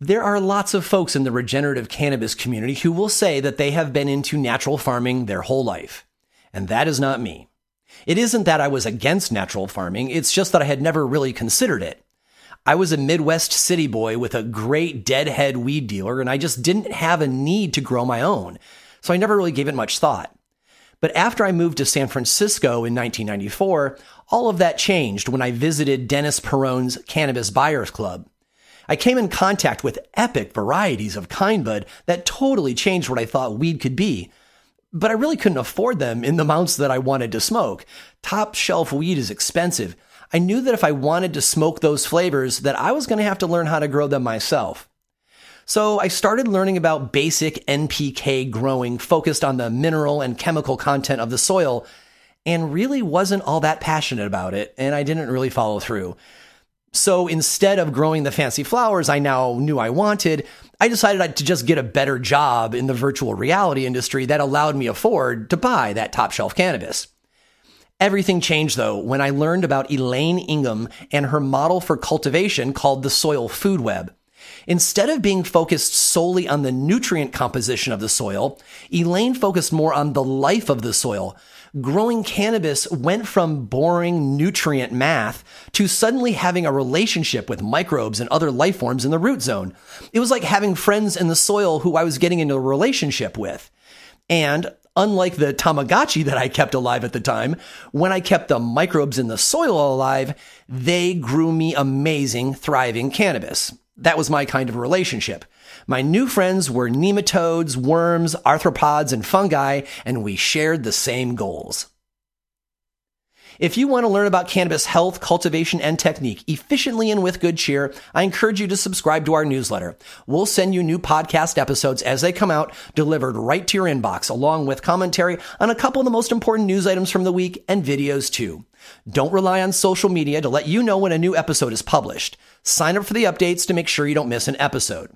There are lots of folks in the regenerative cannabis community who will say that they have been into natural farming their whole life. And that is not me. It isn't that I was against natural farming, it's just that I had never really considered it. I was a Midwest city boy with a great deadhead weed dealer, and I just didn't have a need to grow my own. So I never really gave it much thought. But after I moved to San Francisco in 1994, all of that changed when I visited Dennis Peron's Cannabis Buyers Club. I came in contact with epic varieties of kindbud that totally changed what I thought weed could be. But I really couldn't afford them in the amounts that I wanted to smoke. Top shelf weed is expensive. I knew that if I wanted to smoke those flavors that I was going to have to learn how to grow them myself. So I started learning about basic NPK growing focused on the mineral and chemical content of the soil and really wasn't all that passionate about it and I didn't really follow through. So instead of growing the fancy flowers I now knew I wanted, I decided to just get a better job in the virtual reality industry that allowed me afford to buy that top shelf cannabis. Everything changed though when I learned about Elaine Ingham and her model for cultivation called the soil food web. Instead of being focused solely on the nutrient composition of the soil, Elaine focused more on the life of the soil, growing cannabis went from boring nutrient math to suddenly having a relationship with microbes and other life forms in the root zone. It was like having friends in the soil who I was getting into a relationship with. And unlike the Tamagotchi that I kept alive at the time, when I kept the microbes in the soil alive, they grew me amazing, thriving cannabis. That was my kind of relationship. My new friends were nematodes, worms, arthropods, and fungi, and we shared the same goals. If you want to learn about cannabis health, cultivation, and technique efficiently and with good cheer, I encourage you to subscribe to our newsletter. We'll send you new podcast episodes as they come out, delivered right to your inbox, along with commentary on a couple of the most important news items from the week and videos too. Don't rely on social media to let you know when a new episode is published. Sign up for the updates to make sure you don't miss an episode.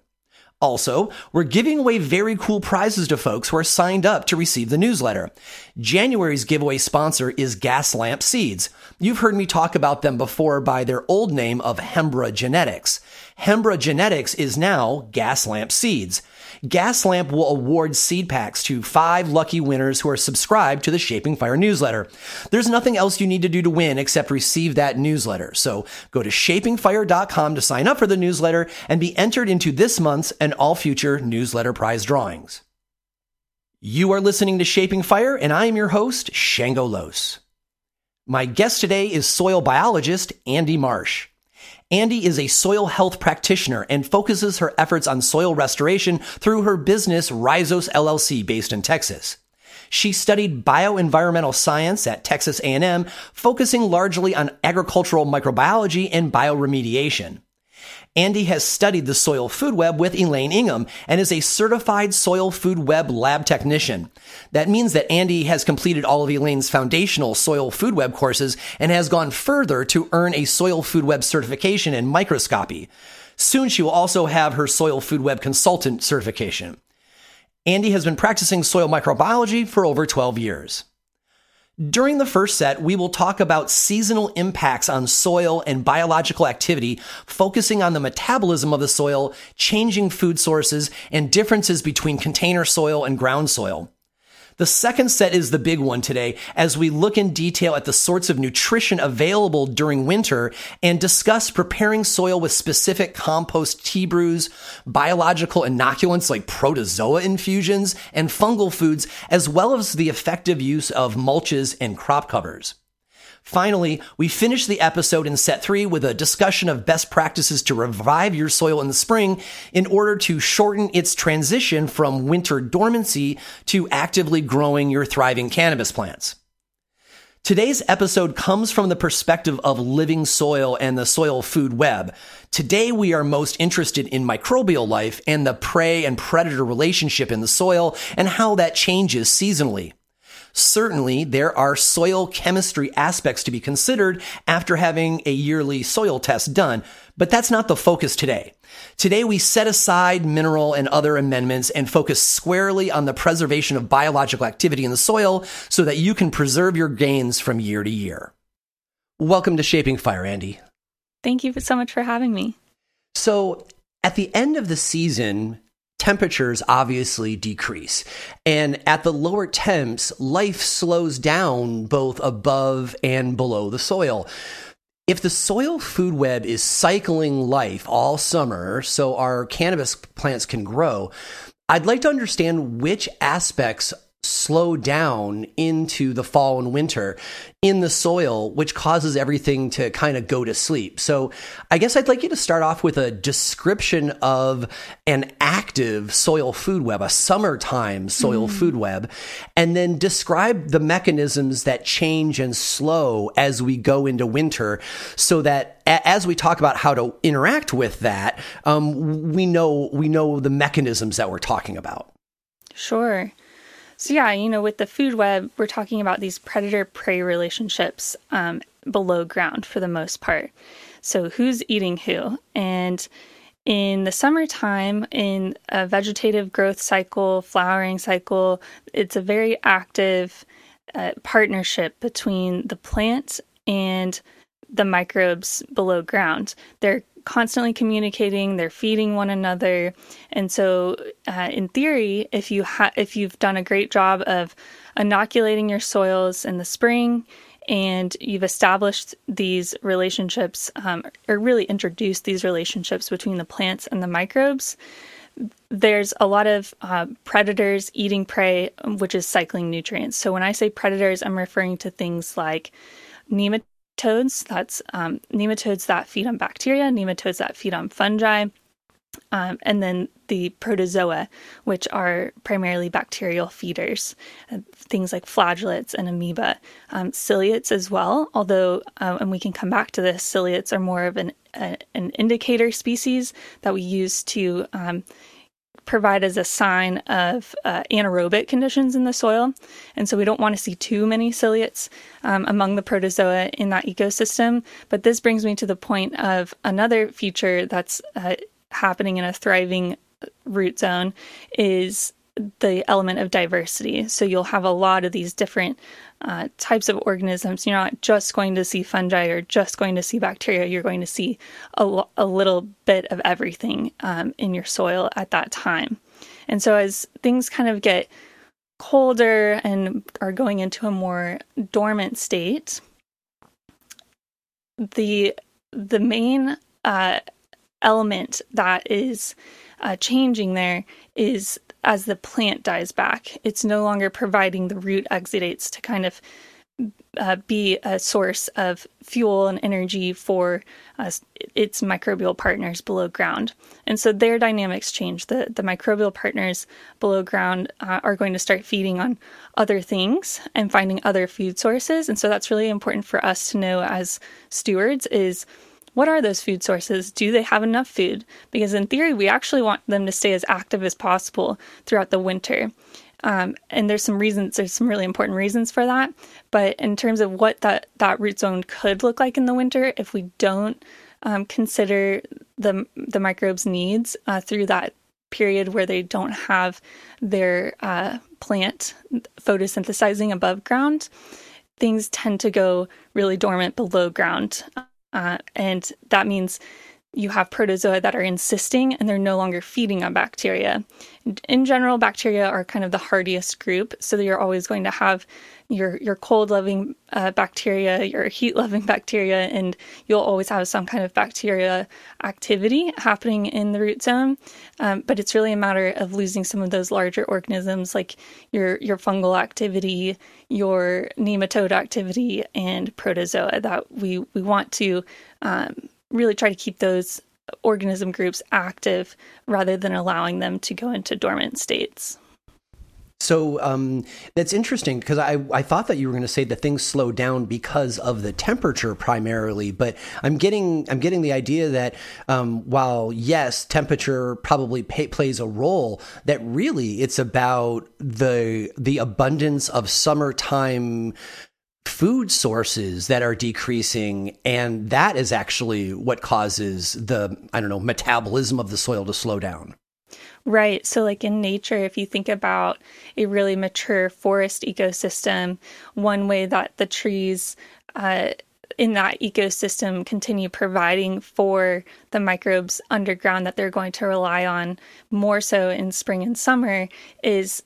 Also, we're giving away very cool prizes to folks who are signed up to receive the newsletter. January's giveaway sponsor is Gaslamp Seeds. You've heard me talk about them before by their old name of Hembra Genetics. Hembra Genetics is now Gaslamp Seeds. Gaslamp will award seed packs to five lucky winners who are subscribed to the Shaping Fire newsletter. There's nothing else you need to do to win except receive that newsletter. So go to shapingfire.com to sign up for the newsletter and be entered into this month's and all future newsletter prize drawings. You are listening to Shaping Fire, and I am your host, Shango Los. My guest today is soil biologist Andy Marsh. Andy is a soil health practitioner and focuses her efforts on soil restoration through her business Rhizos LLC based in Texas. She studied bioenvironmental science at Texas A&M, focusing largely on agricultural microbiology and bioremediation. Andy has studied the soil food web with Elaine Ingham and is a certified soil food web lab technician. That means that Andy has completed all of Elaine's foundational soil food web courses and has gone further to earn a soil food web certification in microscopy. Soon she will also have her soil food web consultant certification. Andy has been practicing soil microbiology for over 12 years. During the first set, we will talk about seasonal impacts on soil and biological activity, focusing on the metabolism of the soil, changing food sources, and differences between container soil and ground soil. The second set is the big one today as we look in detail at the sorts of nutrition available during winter and discuss preparing soil with specific compost tea brews, biological inoculants like protozoa infusions, and fungal foods, as well as the effective use of mulches and crop covers. Finally, we finish the episode in set three with a discussion of best practices to revive your soil in the spring in order to shorten its transition from winter dormancy to actively growing your thriving cannabis plants. Today's episode comes from the perspective of living soil and the soil food web. Today we are most interested in microbial life and the prey and predator relationship in the soil and how that changes seasonally. Certainly, there are soil chemistry aspects to be considered after having a yearly soil test done, but that's not the focus today. Today, we set aside mineral and other amendments and focus squarely on the preservation of biological activity in the soil so that you can preserve your gains from year to year. Welcome to Shaping Fire, Andy. Thank you so much for having me. So, At the end of the season, temperatures obviously decrease. And at the lower temps, life slows down both above and below the soil. If the soil food web is cycling life all summer so our cannabis plants can grow, I'd like to understand which aspects slow down into the fall and winter in the soil, which causes everything to kind of go to sleep. So I guess I'd like you to start off with a description of an active soil food web, a summertime soil mm. food web, and then describe the mechanisms that change and slow as we go into winter so that as we talk about how to interact with that, um, we know we know the mechanisms that we're talking about. Sure. So, yeah, you know, with the food web, we're talking about these predator prey relationships um, below ground for the most part. So, who's eating who? And in the summertime, in a vegetative growth cycle, flowering cycle, it's a very active uh, partnership between the plant and the microbes below ground. They're constantly communicating, they're feeding one another. And so, uh, in theory, if you ha- if you've done a great job of inoculating your soils in the spring and you've established these relationships um, or really introduced these relationships between the plants and the microbes, there's a lot of uh, predators eating prey, which is cycling nutrients. So when I say predators, I'm referring to things like nematodes nematodes. That's um, nematodes that feed on bacteria, nematodes that feed on fungi, um, and then the protozoa, which are primarily bacterial feeders, uh, things like flagellates and amoeba. Um, ciliates as well, although, uh, and we can come back to this, ciliates are more of an, a, an indicator species that we use to um, provide as a sign of uh, anaerobic conditions in the soil. And so we don't want to see too many ciliates um, among the protozoa in that ecosystem. But this brings me to the point of another feature that's uh, happening in a thriving root zone is the element of diversity. So you'll have a lot of these different uh, types of organisms. You're not just going to see fungi or just going to see bacteria. You're going to see a, a little bit of everything um, in your soil at that time. And so as things kind of get colder and are going into a more dormant state, the the main uh, element that is uh, changing there is as the plant dies back. It's no longer providing the root exudates to kind of uh, be a source of fuel and energy for uh, its microbial partners below ground. And so their dynamics change. The, the microbial partners below ground uh, are going to start feeding on other things and finding other food sources. And so that's really important for us to know as stewards is what are those food sources? Do they have enough food? Because in theory, we actually want them to stay as active as possible throughout the winter. Um, and there's some reasons, there's some really important reasons for that. But in terms of what that, that root zone could look like in the winter, if we don't um, consider the, the microbes' needs uh, through that period where they don't have their uh, plant photosynthesizing above ground, things tend to go really dormant below ground. Uh, and that means you have protozoa that are encysting and they're no longer feeding on bacteria. In general, bacteria are kind of the hardiest group, so you're always going to have your your cold loving uh, bacteria, your heat loving bacteria, and you'll always have some kind of bacteria activity happening in the root zone. Um, but it's really a matter of losing some of those larger organisms like your your fungal activity, your nematode activity, and protozoa that we we want to um, really try to keep those organism groups active rather than allowing them to go into dormant states. So um, that's interesting because I, I thought that you were going to say that things slow down because of the temperature primarily, but I'm getting I'm getting the idea that um, while yes, temperature probably pay, plays a role, that really it's about the the abundance of summertime food sources that are decreasing and that is actually what causes the i don't know metabolism of the soil to slow down Right. So, like in nature, if you think about a really mature forest ecosystem, one way that the trees uh, in that ecosystem continue providing for the microbes underground that they're going to rely on more so in spring and summer is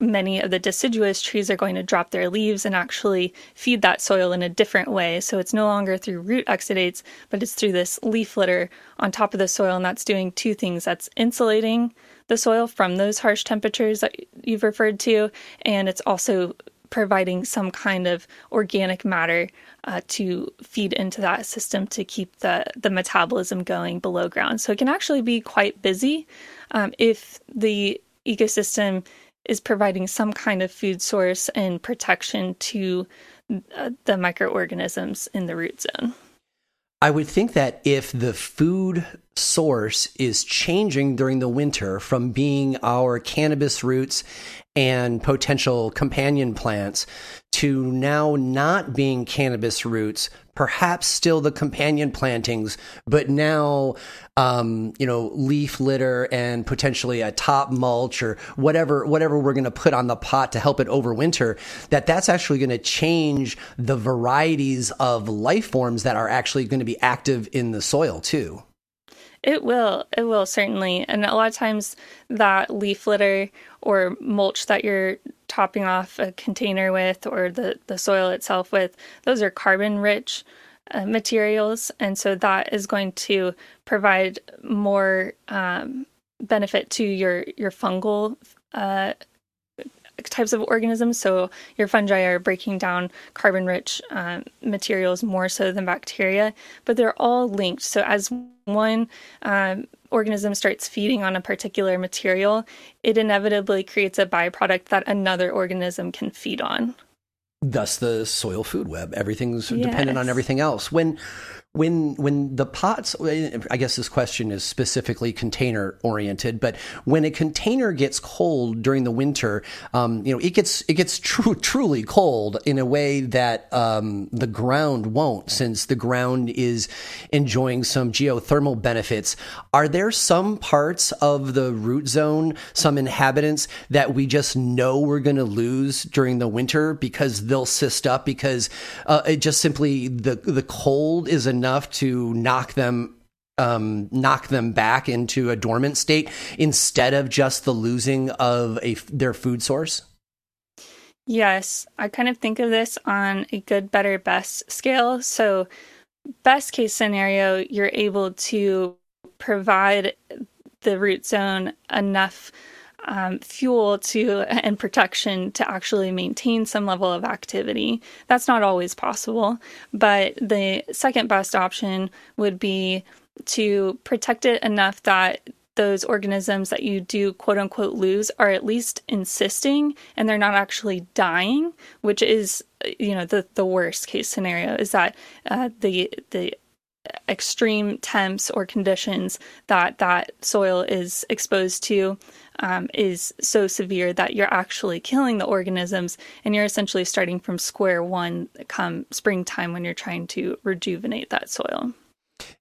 many of the deciduous trees are going to drop their leaves and actually feed that soil in a different way. So it's no longer through root exudates, but it's through this leaf litter on top of the soil. And that's doing two things that's insulating the soil from those harsh temperatures that you've referred to, and it's also providing some kind of organic matter uh, to feed into that system to keep the, the metabolism going below ground. So it can actually be quite busy um, if the ecosystem is providing some kind of food source and protection to uh, the microorganisms in the root zone. I would think that if the food source is changing during the winter from being our cannabis roots and potential companion plants to now not being cannabis roots, perhaps still the companion plantings, but now, um, you know, leaf litter and potentially a top mulch or whatever, whatever we're going to put on the pot to help it overwinter, that that's actually going to change the varieties of life forms that are actually going to be active in the soil too. It will. It will certainly. And a lot of times that leaf litter or mulch that you're topping off a container with or the, the soil itself with, those are carbon rich uh, materials. And so that is going to provide more um, benefit to your, your fungal uh, types of organisms. So your fungi are breaking down carbon rich um, materials more so than bacteria, but they're all linked. So as one um, organism starts feeding on a particular material, it inevitably creates a byproduct that another organism can feed on. Thus, the soil food web. Everything's yes. dependent on everything else. When when when the pots i guess this question is specifically container oriented but when a container gets cold during the winter um, you know it gets it gets true truly cold in a way that um, the ground won't since the ground is enjoying some geothermal benefits. Are there some parts of the root zone some inhabitants that we just know we're going to lose during the winter because they'll cyst up because uh, it just simply the the cold is a enough to knock them um, knock them back into a dormant state instead of just the losing of a their food source? Yes, I kind of think of this on a good, better, best scale. So, best case scenario, you're able to provide the root zone enough um, fuel to and protection to actually maintain some level of activity. That's not always possible, but the second best option would be to protect it enough that those organisms that you do quote unquote lose are at least encysting and they're not actually dying, which is you know the the worst case scenario is that uh, the the extreme temps or conditions that that soil is exposed to um, is so severe that you're actually killing the organisms and you're essentially starting from square one come springtime when you're trying to rejuvenate that soil.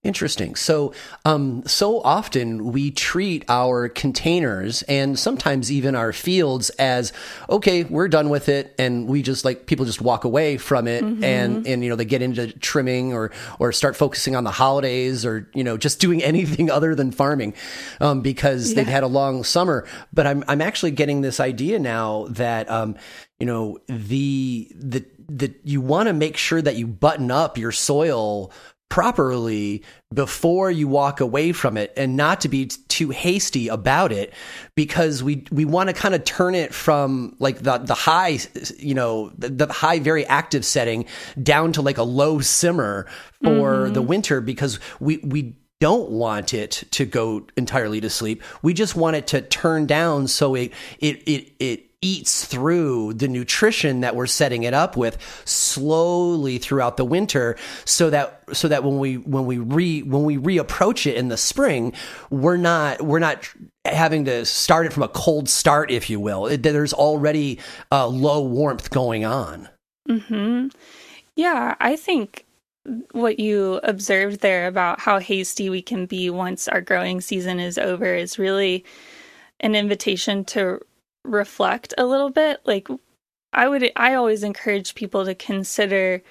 Interesting. So, um, so often we treat our containers and sometimes even our fields as okay, we're done with it, and we just like people just walk away from it, mm-hmm. and and you know they get into trimming or or start focusing on the holidays or you know just doing anything other than farming um, because yeah. they've had a long summer. But I'm I'm actually getting this idea now that um, you know the the that you want to make sure that you button up your soil properly before you walk away from it and not to be t- too hasty about it because we we want to kind of turn it from like the the high you know the, the, high very active setting down to like a low simmer for mm-hmm. the winter because we we don't want it to go entirely to sleep we just want it to turn down so it it it it eats through the nutrition that we're setting it up with slowly throughout the winter so that so that when we when we re when we reapproach it in the spring we're not we're not having to start it from a cold start if you will it, there's already a low warmth going on mm-hmm. yeah i think what you observed there about how hasty we can be once our growing season is over is really an invitation to reflect a little bit like i would i always encourage people to consider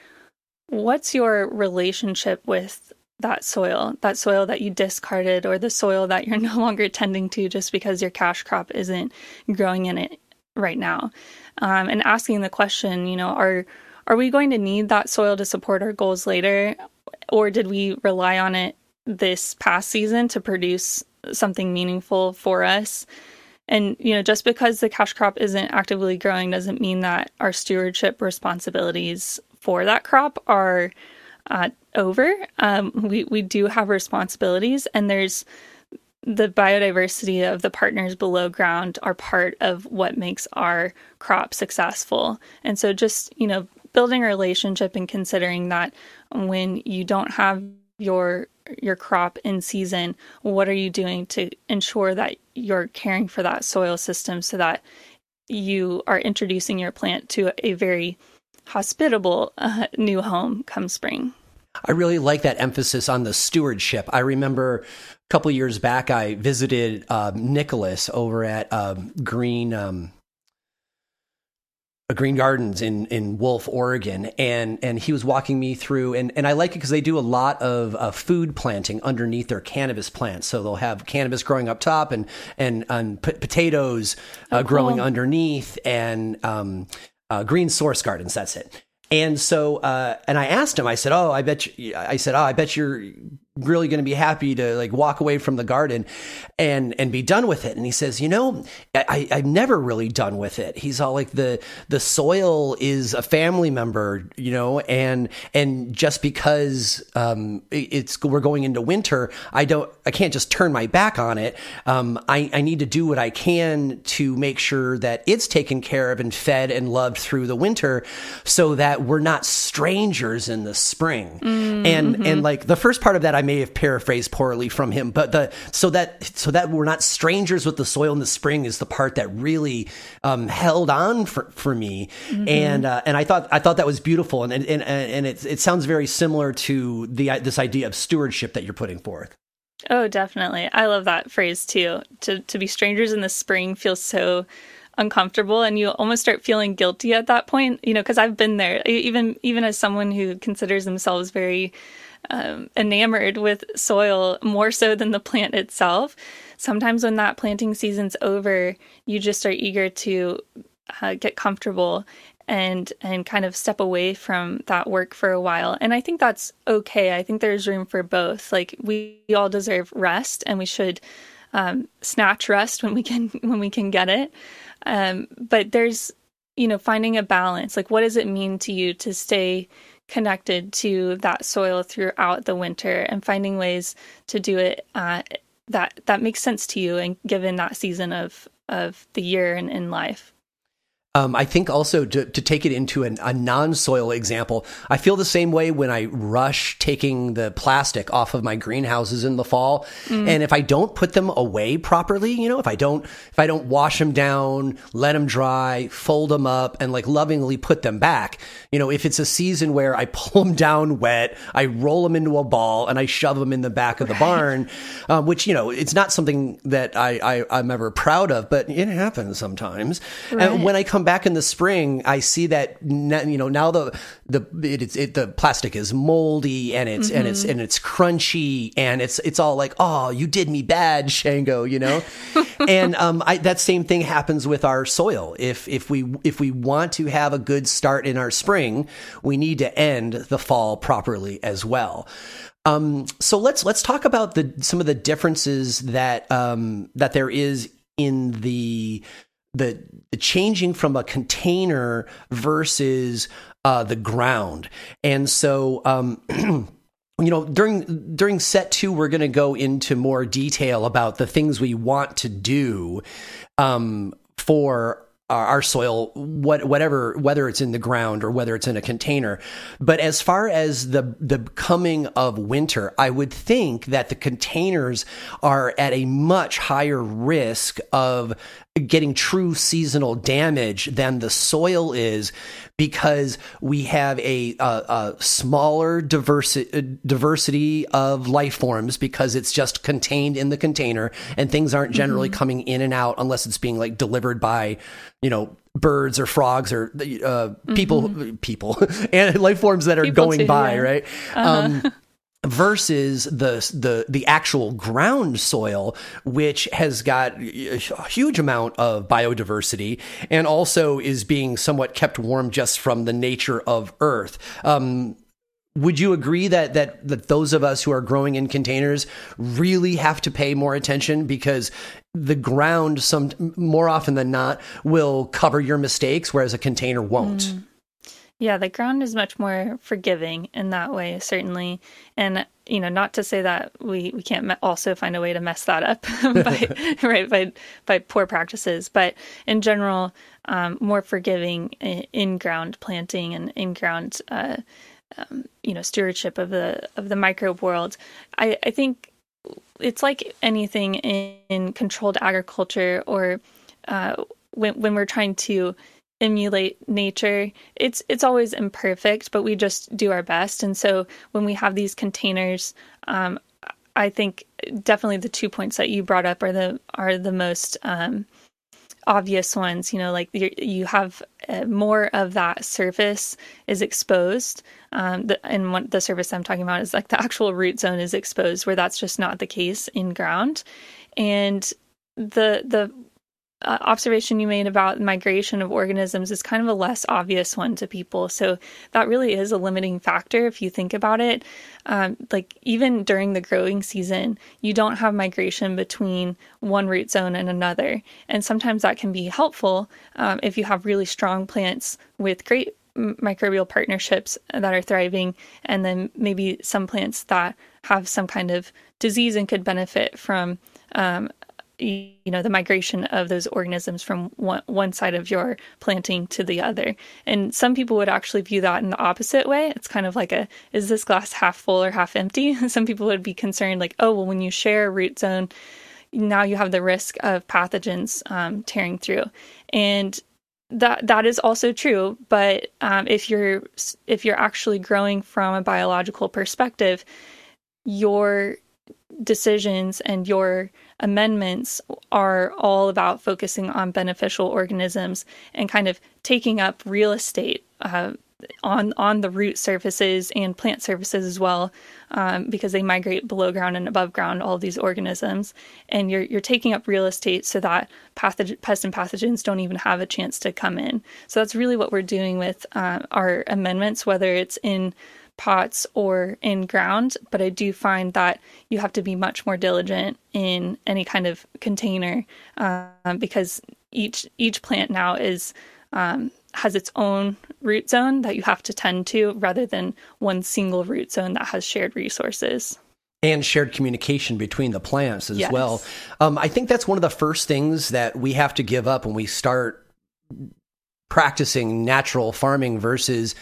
what's your relationship with that soil, that soil that you discarded, or the soil that you're no longer tending to just because your cash crop isn't growing in it right now? Um, and asking the question, you know, are are we going to need that soil to support our goals later, or did we rely on it this past season to produce something meaningful for us? And you know, just because the cash crop isn't actively growing doesn't mean that our stewardship responsibilities for that crop are uh, over. Um, we we do have responsibilities, and there's the biodiversity of the partners below ground are part of what makes our crop successful. And so, just you know, building a relationship and considering that when you don't have your your crop in season, what are you doing to ensure that you're caring for that soil system so that you are introducing your plant to a very hospitable uh, new home come spring. I really like that emphasis on the stewardship. I remember a couple years back, I visited um, Nicholas over at um, Green um, Green Gardens in in Wolf, Oregon, and and he was walking me through, and and I like it because they do a lot of uh, food planting underneath their cannabis plants. So they'll have cannabis growing up top, and and, and p- potatoes uh, oh, growing cool. underneath, and um, uh, Green Source Gardens. That's it. And so, uh, and I asked him. I said, "Oh, I bet you." I said, "Oh, I bet you're really going to be happy to like walk away from the garden and and be done with it. And he says you know I, i've never really done with it. He's all like the the soil is a family member you know and and just because um it's we're going into winter i don't i can't just turn my back on it. Um i i need to do what i can to make sure that it's taken care of and fed and loved through the winter so that we're not strangers in the spring. Mm-hmm. and and like the first part of that i may have paraphrased poorly from him, but the so that so that we're not strangers with the soil in the spring is the part that really um, held on for, for me, mm-hmm. and uh, and I thought I thought that was beautiful, and and and it it sounds very similar to the this idea of stewardship that you're putting forth. Oh, definitely. I love that phrase too. To to be strangers in the spring feels so uncomfortable and you almost start feeling guilty at that point you know because i've been there even even as someone who considers themselves very um, enamored with soil more so than the plant itself. Sometimes when that planting season's over, you just are eager to uh, get comfortable and and kind of step away from that work for a while. And I think that's okay. I think there's room for both. Like we, all deserve rest, and we should um, snatch rest when we can when we can get it. Um, but there's you know finding a balance. Like what does it mean to you to stay connected to that soil throughout the winter and finding ways to do it uh, that that makes sense to you and given that season of of the year and in life. Um, I think also to, to take it into an, a non soil example, I feel the same way when I rush taking the plastic off of my greenhouses in the fall. Mm. And if I don't put them away properly, you know, if I don't, if I don't wash them down, let them dry, fold them up and like lovingly put them back, you know, if it's a season where I pull them down wet, I roll them into a ball and I shove them in the back of the right. barn, um, which, you know, it's not something that I, I, am ever proud of, but it happens sometimes. Right. And when I come back in the spring, I see that you know now the the it, it, the plastic is moldy and it's mm-hmm. and it's mm-hmm. and it's crunchy and it's it's all like oh you did me bad Shango you know, and um I, that same thing happens with our soil. If if we if we want to have a good start in our spring, we need to end the fall properly as well. Um, so let's let's talk about the some of the differences that um, that there is in the the, the changing from a container versus uh, the ground. And so, um, you know, during during set two, we're going to go into more detail about the things we want to do um, for our soil, what, whatever, whether it's in the ground or whether it's in a container. But as far as the, the coming of winter, I would think that the containers are at a much higher risk of getting true seasonal damage than the soil is because we have a, a, a smaller diversi- diversity of life forms because it's just contained in the container and things aren't generally mm-hmm. coming in and out unless it's being like delivered by you know, birds or frogs or uh, people, mm-hmm. people, and life forms that are people going too, by, yeah. right? Uh-huh. Um, versus the the the actual ground soil which has got a huge amount of biodiversity and also is being somewhat kept warm just from the nature of earth um, would you agree that that that those of us who are growing in containers really have to pay more attention because the ground some more often than not will cover your mistakes whereas a container won't mm. Yeah, the ground is much more forgiving in that way, certainly. And you know, not to say that we we can't also find a way to mess that up by right by by poor practices, but in general, um, more forgiving in ground planting and in ground, uh, um, you know, stewardship of the of the microbe world. I I think it's like anything in, in controlled agriculture or uh, when when we're trying to emulate nature. It's it's always imperfect, but we just do our best. And so when we have these containers, um, I think definitely the two points that you brought up are the are the most um, obvious ones. You know, like you have uh, more of that surface is exposed, um, the, and what the surface I'm talking about is like the actual root zone is exposed, where that's just not the case in ground, and the the uh, observation you made about migration of organisms is kind of a less obvious one to people. So that really is a limiting factor if you think about it. Um, like even during the growing season, you don't have migration between one root zone and another, and sometimes that can be helpful um, if you have really strong plants with great microbial partnerships that are thriving, and then maybe some plants that have some kind of disease and could benefit from um, you know the migration of those organisms from one, one side of your planting to the other. And some people would actually view that in the opposite way. It's kind of like a is this glass half full or half empty? Some people would be concerned like oh well when you share a root zone now you have the risk of pathogens um, tearing through. And that that is also true but um, if you're if you're actually growing from a biological perspective your decisions and your amendments are all about focusing on beneficial organisms and kind of taking up real estate uh, on on the root surfaces and plant surfaces as well, um, because they migrate below ground and above ground. All these organisms, and you're you're taking up real estate so that pathog- pests and pathogens don't even have a chance to come in. So that's really what we're doing with uh, our amendments, whether it's in pots or in ground, but I do find that you have to be much more diligent in any kind of container um, because each each plant now is um, has its own root zone that you have to tend to rather than one single root zone that has shared resources and shared communication between the plants as yes. well. Um, I think that's one of the first things that we have to give up when we start practicing natural farming versus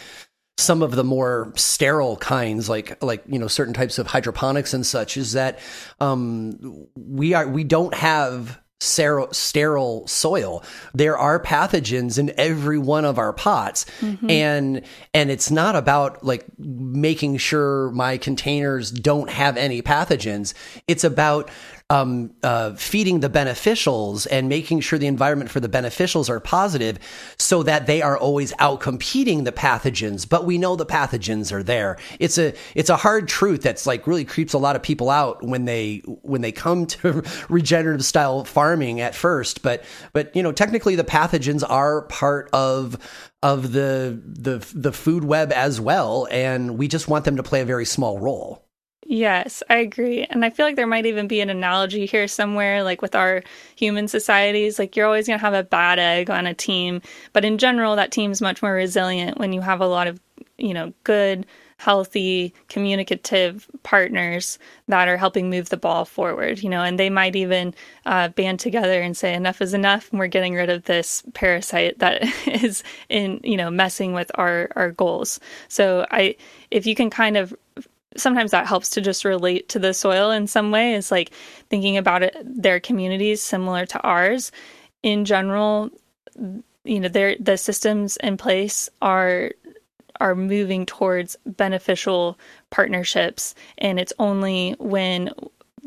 some of the more sterile kinds, like like you know certain types of hydroponics and such, is that um, we are we don't have sterile, sterile soil. There are pathogens in every one of our pots, mm-hmm. and and it's not about like making sure my containers don't have any pathogens. It's about um, uh, feeding the beneficials and making sure the environment for the beneficials are positive so that they are always out competing the pathogens. But we know the pathogens are there. It's a, it's a hard truth that's like really creeps a lot of people out when they, when they come to regenerative style farming at first. But, but, you know, technically the pathogens are part of, of the, the, the food web as well. And we just want them to play a very small role. Yes, I agree. And I feel like there might even be an analogy here somewhere, like with our human societies. Like, you're always going to have a bad egg on a team. But in general, that team's much more resilient when you have a lot of, you know, good, healthy, communicative partners that are helping move the ball forward, you know, and they might even uh, band together and say, enough is enough, and we're getting rid of this parasite that is in, you know, messing with our, our goals. So I, if you can kind of sometimes that helps to just relate to the soil in some way is like thinking about it their communities similar to ours in general you know their the systems in place are are moving towards beneficial partnerships and it's only when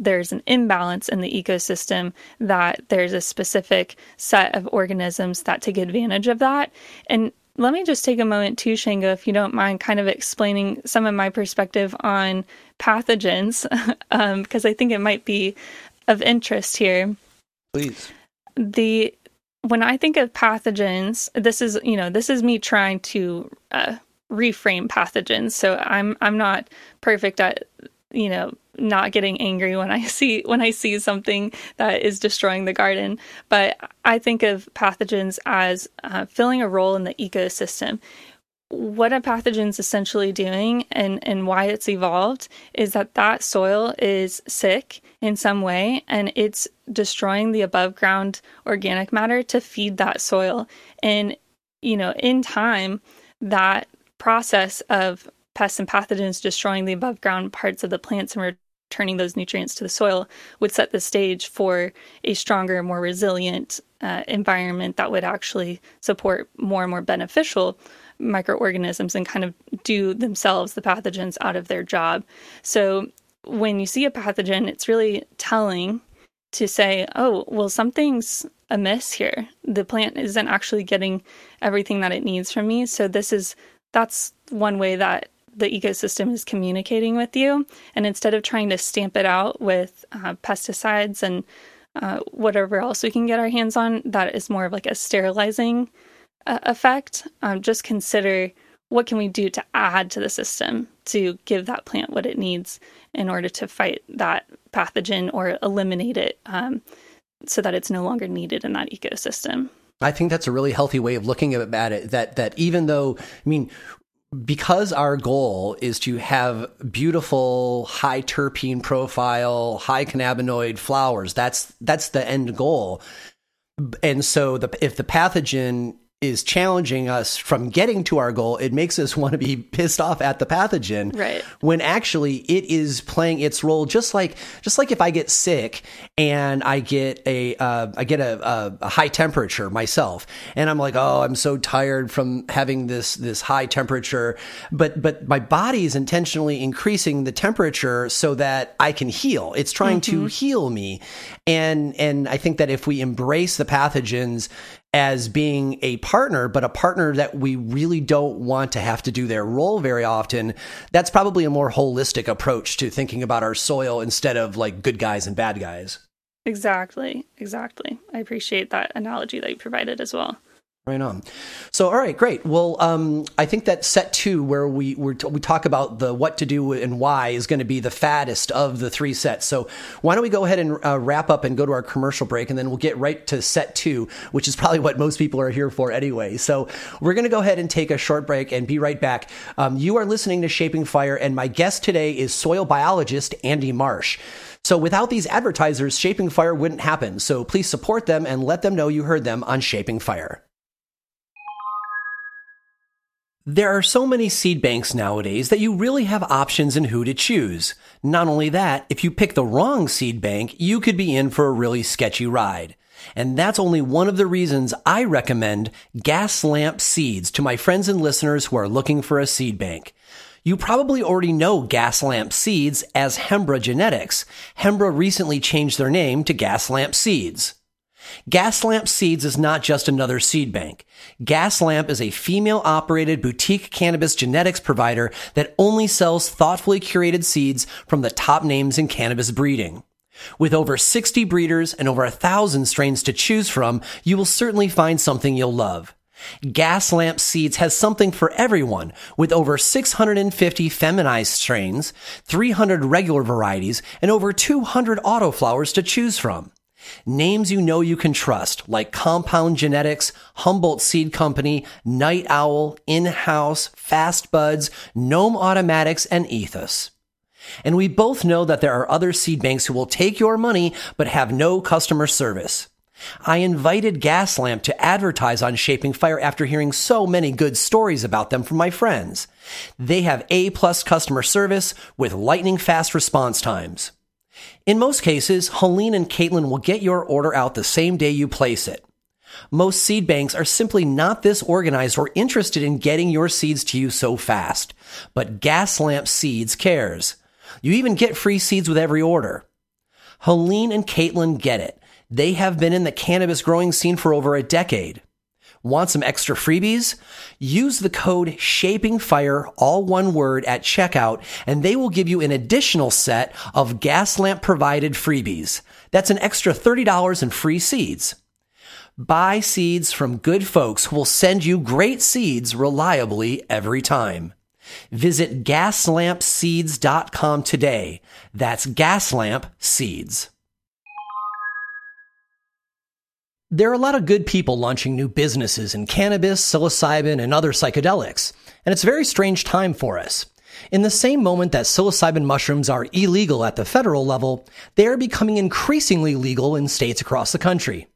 there's an imbalance in the ecosystem, that there's a specific set of organisms that take advantage of that. And let me just take a moment too, Shango, if you don't mind, kind of explaining some of my perspective on pathogens, because um, I think it might be of interest here. Please. The when I think of pathogens, this is you know this is me trying to uh, reframe pathogens. So I'm I'm not perfect at you know not getting angry when I see when I see something that is destroying the garden. But I think of pathogens as uh, filling a role in the ecosystem. What a pathogen's essentially doing and, and why it's evolved is that that soil is sick in some way and it's destroying the above ground organic matter to feed that soil. And, you know, in time, that process of pests and pathogens destroying the above ground parts of the plants and returning those nutrients to the soil would set the stage for a stronger, more resilient uh, environment that would actually support more and more beneficial microorganisms and kind of do themselves, the pathogens, out of their job. So when you see a pathogen, it's really telling to say, oh, well, something's amiss here. The plant isn't actually getting everything that it needs from me. So this is that's one way that the ecosystem is communicating with you. And instead of trying to stamp it out with uh, pesticides and uh, whatever else we can get our hands on, that is more of like a sterilizing uh, effect. Um, just consider what can we do to add to the system to give that plant what it needs in order to fight that pathogen or eliminate it um, so that it's no longer needed in that ecosystem. I think that's a really healthy way of looking at it. That that even though I mean, because our goal is to have beautiful high terpene profile, high cannabinoid flowers. That's that's the end goal. And so the if the pathogen is challenging us from getting to our goal, it makes us want to be pissed off at the pathogen. Right. When actually it is playing its role, just like just like if I get sick and I get a uh, I get a, a, a, high temperature myself, and I'm like, oh, I'm so tired from having this this high temperature, but but my body is intentionally increasing the temperature so that I can heal. It's trying mm-hmm. to heal me, and and I think that if we embrace the pathogens as being a partner, but a partner that we really don't want to have to do their role very often, that's probably a more holistic approach to thinking about our soil instead of like good guys and bad guys. Exactly. Exactly. I appreciate that analogy that you provided as well. Right on. So, all right, great. Well, um, I think that set two, where we we talk about the what to do and why, is going to be the fattest of the three sets. So, why don't we go ahead and uh, wrap up and go to our commercial break, and then we'll get right to set two, which is probably what most people are here for anyway. So, we're going to go ahead and take a short break and be right back. Um, you are listening to Shaping Fire, and my guest today is soil biologist Andy Marsh. So without these advertisers, Shaping Fire wouldn't happen. So please support them and let them know you heard them on Shaping Fire. There are so many seed banks nowadays that you really have options in who to choose. Not only that, if you pick the wrong seed bank, you could be in for a really sketchy ride. And that's only one of the reasons I recommend Gaslamp Seeds to my friends and listeners who are looking for a seed bank. You probably already know Gaslamp Seeds as Hembra Genetics. Hembra recently changed their name to Gaslamp Seeds. Gaslamp Seeds is not just another seed bank. Gaslamp is a female operated boutique cannabis genetics provider that only sells thoughtfully curated seeds from the top names in cannabis breeding. With over 60 breeders and over a thousand strains to choose from, you will certainly find something you'll love. Gaslamp Seeds has something for everyone with over 650 feminized strains, 300 regular varieties, and over 200 autoflowers to choose from. Names you know you can trust, like Compound Genetics, Humboldt Seed Company, Night Owl, In-House, Fast Buds, Gnome Automatics, and Ethos. And we both know that there are other seed banks who will take your money but have no customer service. I invited Gaslamp to advertise on Shaping Fire after hearing so many good stories about them from my friends. They have A plus customer service with lightning fast response times. In most cases, Helene and Caitlin will get your order out the same day you place it. Most seed banks are simply not this organized or interested in getting your seeds to you so fast. But Gaslamp Seeds cares. You even get free seeds with every order. Helene and Caitlin get it. They have been in the cannabis growing scene for over a decade. Want some extra freebies? Use the code SHAPINGFIRE, all one word, at checkout, and they will give you an additional set of Gaslamp provided freebies. That's an extra $30 in free seeds. Buy seeds from good folks who will send you great seeds reliably every time. Visit gaslampseeds.com today. That's Gaslamp Seeds. There are a lot of good people launching new businesses in cannabis, psilocybin, and other psychedelics, and it's a very strange time for us. In the same moment that psilocybin mushrooms are illegal at the federal level, they are becoming increasingly legal in states across the country.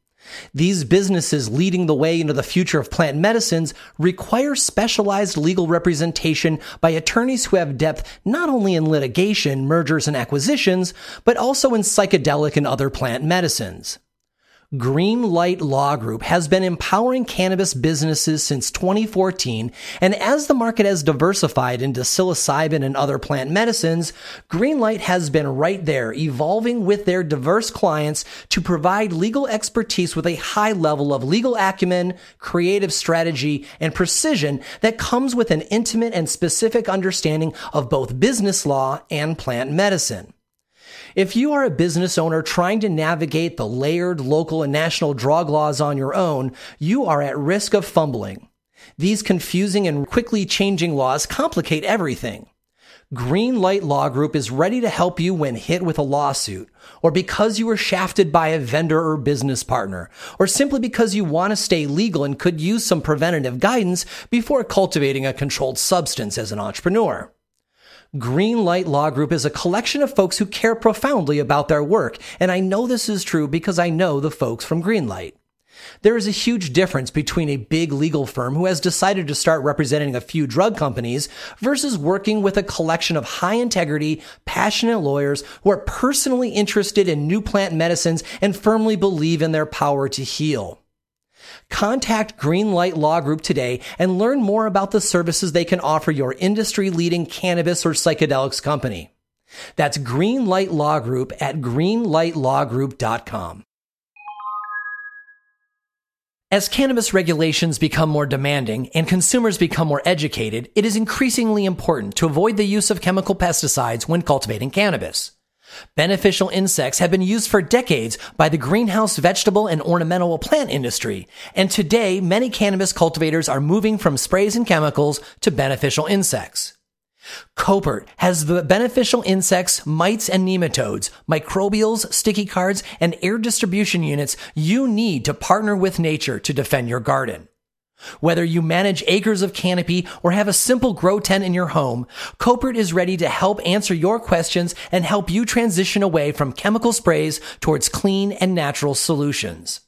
These businesses leading the way into the future of plant medicines require specialized legal representation by attorneys who have depth not only in litigation, mergers, and acquisitions, but also in psychedelic and other plant medicines. Green Light Law Group has been empowering cannabis businesses since 2014, and as the market has diversified into psilocybin and other plant medicines, Greenlight has been right there, evolving with their diverse clients to provide legal expertise with a high level of legal acumen, creative strategy, and precision that comes with an intimate and specific understanding of both business law and plant medicine. If you are a business owner trying to navigate the layered local and national drug laws on your own, you are at risk of fumbling. These confusing and quickly changing laws complicate everything. Green Light Law Group is ready to help you when hit with a lawsuit, or because you were shafted by a vendor or business partner, or simply because you want to stay legal and could use some preventative guidance before cultivating a controlled substance as an entrepreneur. Green Light Law Group is a collection of folks who care profoundly about their work, and I know this is true because I know the folks from Greenlight. There is a huge difference between a big legal firm who has decided to start representing a few drug companies versus working with a collection of high integrity, passionate lawyers who are personally interested in new plant medicines and firmly believe in their power to heal. Contact Greenlight Law Group today and learn more about the services they can offer your industry leading cannabis or psychedelics company. That's Greenlight Law Group at greenlightlawgroup.com. As cannabis regulations become more demanding and consumers become more educated, it is increasingly important to avoid the use of chemical pesticides when cultivating cannabis. Beneficial insects have been used for decades by the greenhouse vegetable and ornamental plant industry, and today many cannabis cultivators are moving from sprays and chemicals to beneficial insects. Koppert has the beneficial insects, mites, and nematodes, microbials, sticky cards, and air distribution units you need to partner with nature to defend your garden. Whether you manage acres of canopy or have a simple grow tent in your home, Koppert is ready to help answer your questions and help you transition away from chemical sprays towards clean and natural solutions.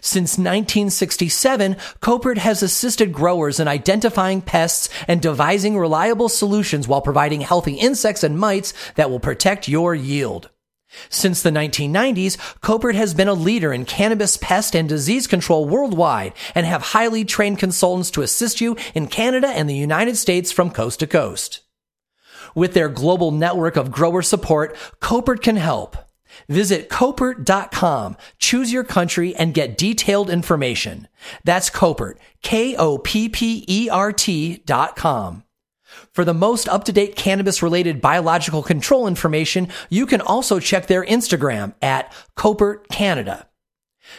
Since 1967, Koppert has assisted growers in identifying pests and devising reliable solutions while providing healthy insects and mites that will protect your yield. Since the 1990s, Koppert has been a leader in cannabis pest and disease control worldwide and have highly trained consultants to assist you in Canada and the United States from coast to coast. With their global network of grower support, Koppert can help. Visit Koppert.com, choose your country, and get detailed information. That's Koppert, K-O-P-P-E-R-T dot com. For the most up to date cannabis related biological control information, you can also check their Instagram at Koppert Canada.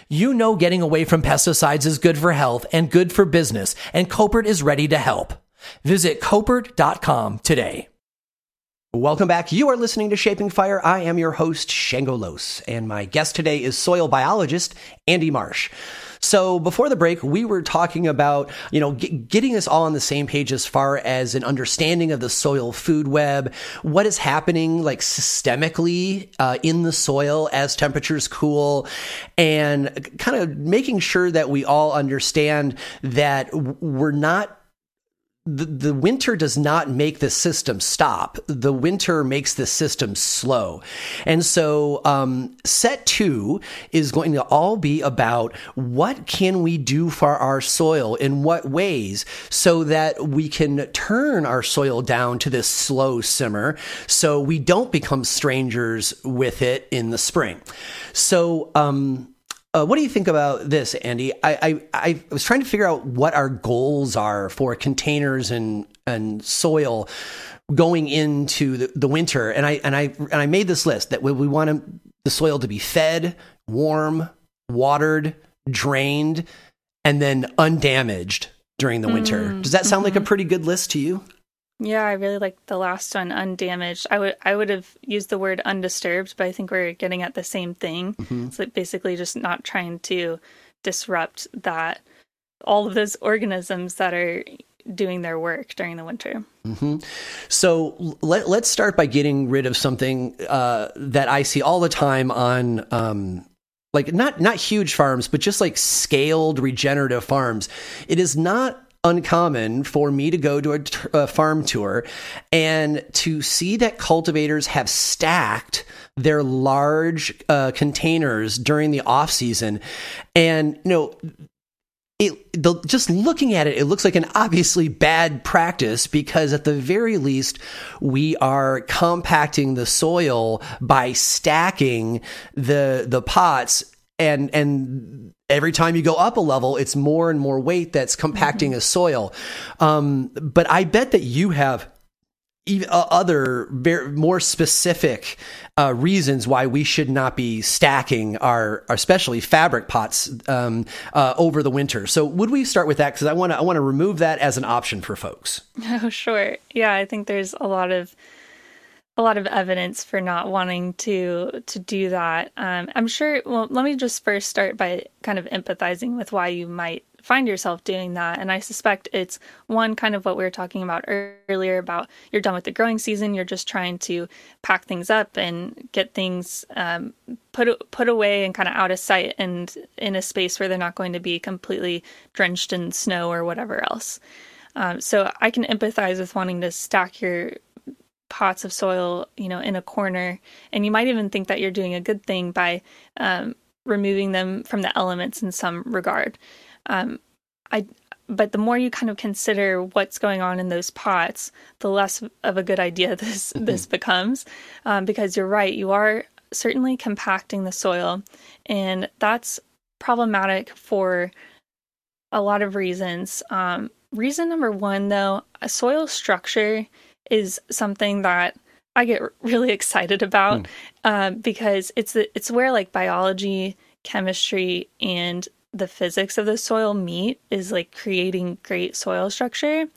You know getting away from pesticides is good for health and good for business, and Koppert is ready to help. Visit koppert.com today. Welcome back. You are listening to Shaping Fire. I am your host, Shango Los, and my guest today is soil biologist Andy Marsh. So before the break, we were talking about, you know, g- getting us all on the same page as far as an understanding of the soil food web, what is happening like systemically uh, in the soil as temperatures cool, and kind of making sure that we all understand that we're not the, the winter does not make the system stop. The winter makes the system slow. And so, um, set two is going to all be about what can we do for our soil in what ways so that we can turn our soil down to this slow simmer so we don't become strangers with it in the spring. So, um, uh, what do you think about this, Andy? I, I, I was trying to figure out what our goals are for containers and and soil going into the, the winter, and I and I and I made this list that we, we want the soil to be fed, warm, watered, drained, and then undamaged during the winter. Mm, Does that sound mm-hmm. like a pretty good list to you? Yeah, I really like the last one, undamaged. I would I would have used the word undisturbed, but I think we're getting at the same thing. Mm-hmm. Like basically just not trying to disrupt that all of those organisms that are doing their work during the winter. Mm-hmm. So let, let's start by getting rid of something uh, that I see all the time on um, like not not huge farms, but just like scaled regenerative farms. It is not uncommon for me to go to a, farm tour and to see that cultivators have stacked their large uh, containers during the off season, and you know. It, the, just looking at it, it looks like an obviously bad practice because at the very least, we are compacting the soil by stacking the the pots and and every time you go up a level, it's more and more weight that's compacting mm-hmm. a soil. Um, but I bet that you have even uh, other very, more specific uh, reasons why we should not be stacking our, our especially fabric pots um, uh, over the winter. So would we start with that? Because I want to I want to remove that as an option for folks. Oh sure, yeah. I think there's a lot of a lot of evidence for not wanting to to do that. Um, I'm sure. Well, let me just first start by kind of empathizing with why you might find yourself doing that. And I suspect it's one kind of what we were talking about earlier about you're done with the growing season, you're just trying to pack things up and get things um, put put away and kind of out of sight and in a space where they're not going to be completely drenched in snow or whatever else. Um, so I can empathize with wanting to stack your pots of soil, you know, in a corner, and you might even think that you're doing a good thing by um, removing them from the elements in some regard. Um, I, but the more you kind of consider what's going on in those pots, the less of a good idea this mm-hmm. this becomes, um, because you're right, you are certainly compacting the soil, and that's problematic for a lot of reasons. Um, reason number one, though, a soil structure is something that I get really excited about mm. uh, because it's the, it's where like biology, chemistry, and the physics of the soil meet is like creating great soil structure.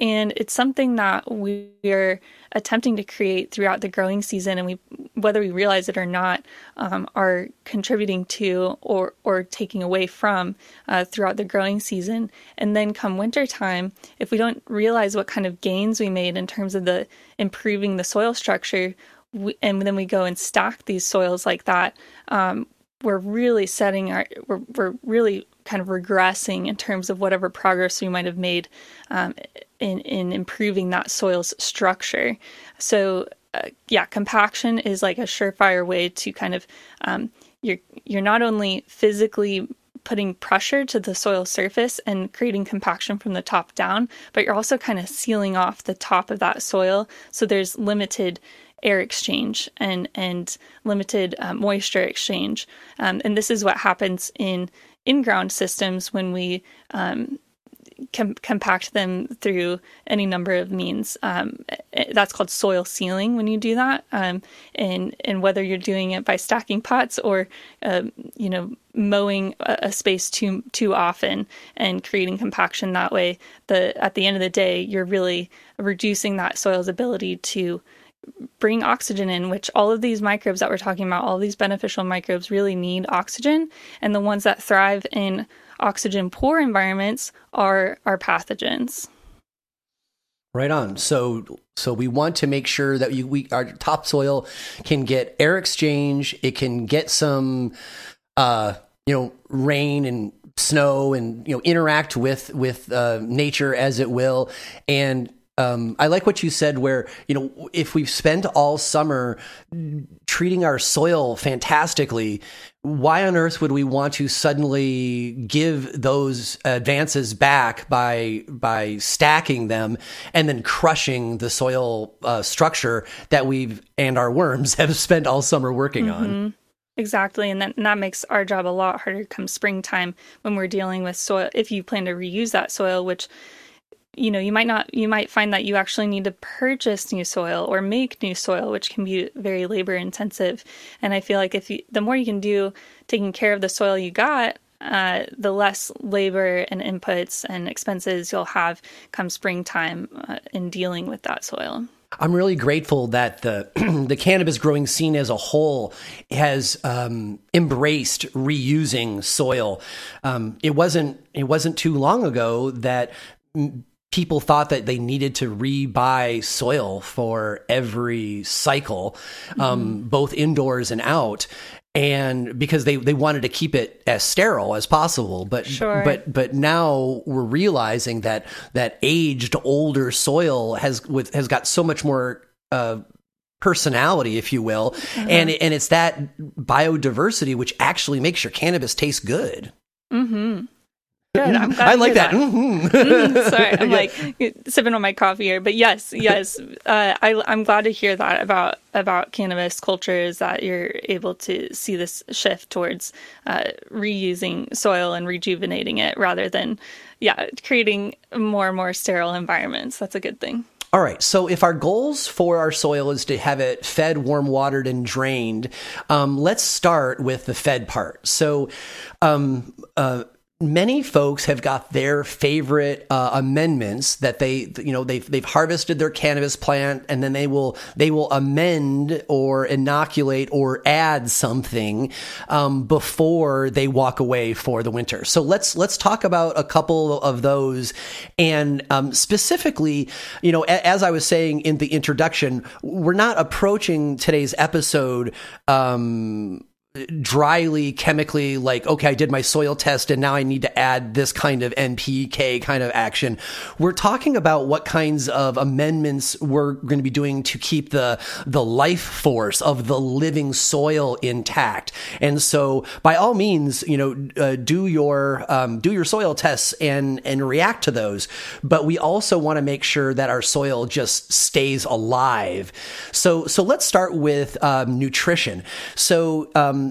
And it's something that we're attempting to create throughout the growing season, and we, whether we realize it or not, um, are contributing to or or taking away from uh, throughout the growing season. And then come wintertime, if we don't realize what kind of gains we made in terms of the improving the soil structure, we, and then we go and stack these soils like that, um, we're really setting our we're, we're really kind of regressing in terms of whatever progress we might have made um, in in improving that soil's structure. So uh, yeah, compaction is like a surefire way to kind of um, you're you're not only physically putting pressure to the soil surface and creating compaction from the top down, but you're also kind of sealing off the top of that soil so there's limited air exchange and and limited uh, moisture exchange. Um, and this is what happens in in-ground systems when we um, com- compact them through any number of means. Um, eh, that's called soil sealing when you do that, um, and and whether you're doing it by stacking pots or uh, you know mowing a, a, space too too often and creating compaction that way. The at the end of the day, you're really reducing that soil's ability to bring oxygen in, which all of these microbes that we're talking about, all these beneficial microbes really need oxygen. And the ones that thrive in oxygen poor environments are, are pathogens. Right on. So, so we want to make sure that you, we, our topsoil can get air exchange. It can get some, uh, you know, rain and snow and you know interact with with uh, nature as it will and um, I like what you said, where you know if we've spent all summer treating our soil fantastically, why on earth would we want to suddenly give those advances back by by stacking them and then crushing the soil uh, structure that we've and our worms have spent all summer working mm-hmm. on? Exactly, and that, and that makes our job a lot harder come springtime when we're dealing with soil. If you plan to reuse that soil, which you know you might not you might find that you actually need to purchase new soil or make new soil which can be very labor intensive and i feel like if you the more you can do taking care of the soil you got uh, the less labor and inputs and expenses you'll have come springtime uh, in dealing with that soil I'm really grateful that the the cannabis growing scene as a whole has um, embraced reusing soil. Um, it wasn't it wasn't too long ago that people thought that they needed to rebuy soil for every cycle, um, mm-hmm. both indoors and out. And because they, they wanted to keep it as sterile as possible, but sure. but but now we're realizing that that aged older soil has with has got so much more uh, personality, if you will, uh-huh. and and it's that biodiversity which actually makes your cannabis taste good. Mm-hmm. Good. I'm glad I like that. that. Mm-hmm. mm-hmm. Sorry, I'm like sipping on my coffee here, but yes, yes, uh, I, I'm glad to hear that about about cannabis culture is that you're able to see this shift towards uh, reusing soil and rejuvenating it rather than, yeah, creating more and more sterile environments. That's a good thing. All right. So, if our goals for our soil is to have it fed, warm watered, and drained, um, let's start with the fed part. So, um, uh, many folks have got their favorite uh, amendments that they you know they've they've harvested their cannabis plant and then they will they will amend or inoculate or add something um, before they walk away for the winter. So let's let's talk about a couple of those. And um, specifically you know a, as i was saying in the introduction we're not approaching today's episode um, dryly chemically like okay i did my soil test and now i need to add this kind of npk kind of action. We're talking about what kinds of amendments we're going to be doing to keep the the life force of the living soil intact. And so by all means you know uh, do your um, do your soil tests and and react to those. But we also want to make sure that our soil just stays alive. So so let's start with um, nutrition. So um,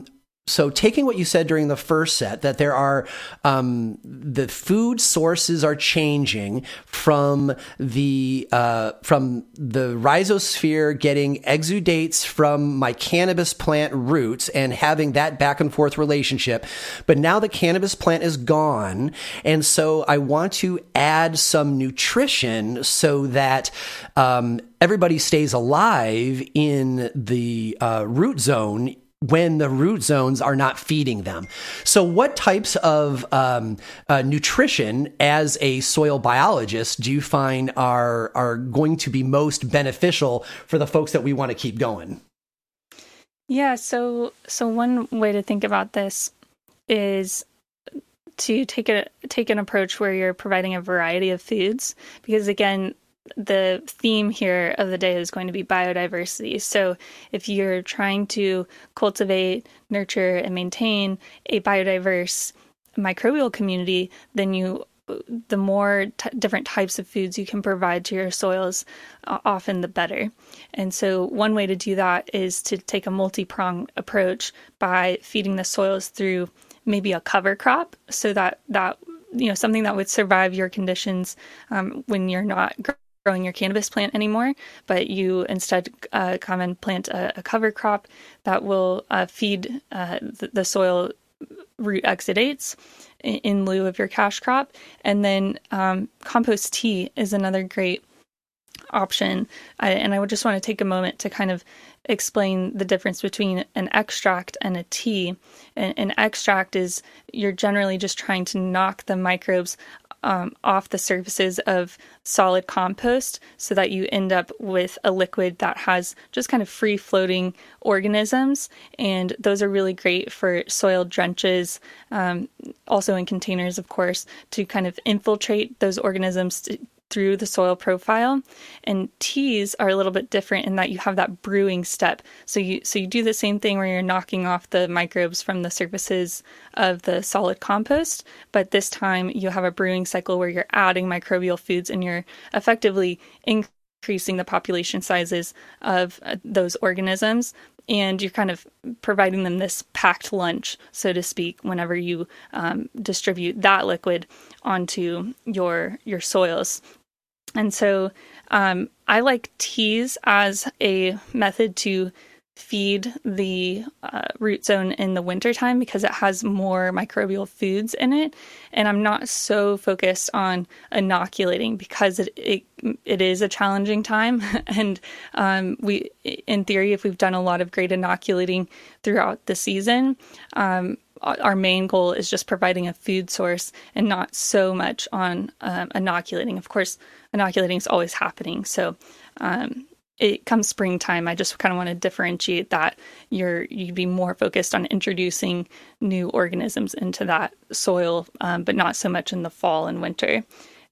so taking what you said during the first set that there are um, the food sources are changing from the uh, from the rhizosphere getting exudates from my cannabis plant roots and having that back and forth relationship. But now the cannabis plant is gone. And so i want to add some nutrition so that um, everybody stays alive in the uh, root zone when the root zones are not feeding them. So, what types of um, uh, nutrition, as a soil biologist, do you find are are going to be most beneficial for the folks that we want to keep going? Yeah. So, so one way to think about this is to take a take an approach where you're providing a variety of foods because again the theme here of the day is going to be biodiversity. So, if you're trying to cultivate, nurture, and maintain a biodiverse microbial community, then you the more t- different types of foods you can provide to your soils, uh, often the better. And so, one way to do that is to take a multi pronged approach by feeding the soils through maybe a cover crop, so that that you know something that would survive your conditions um, when you're not growing your cannabis plant anymore, but you instead uh, come and plant a, a, cover crop that will uh, feed uh, the, the, soil root exudates in, in, lieu of your cash crop. And then um, compost tea is another great option. I, and I would just want to take a moment to kind of explain the difference between an extract and a tea. An, an extract is you're generally just trying to knock the microbes um, off the surfaces of solid compost so that you end up with a liquid that has just kind of free floating organisms. And those are really great for soil drenches, um, also in containers, of course, to kind of infiltrate those organisms to, through the soil profile. And teas are a little bit different in that you have that brewing step. So you so you do the same thing where you're knocking off the microbes from the surfaces of the solid compost, but this time you have a brewing cycle where you're adding microbial foods and you're effectively increasing the population sizes of uh, those organisms and you're kind of providing them this packed lunch, so to speak, whenever you um, distribute that liquid onto your your soils. And so um, I like teas as a method to feed the uh, root zone in the wintertime because it has more microbial foods in it. And i'm not so focused on inoculating because it it, it is a challenging time. And um, we in theory if we've done a lot of great inoculating throughout the season um, our main goal is just providing a food source and not so much on um, inoculating. Of course inoculating is always happening. So um, it comes springtime. I just kind of want to differentiate that you're you'd be more focused on introducing new organisms into that soil um, but not so much in the fall and winter.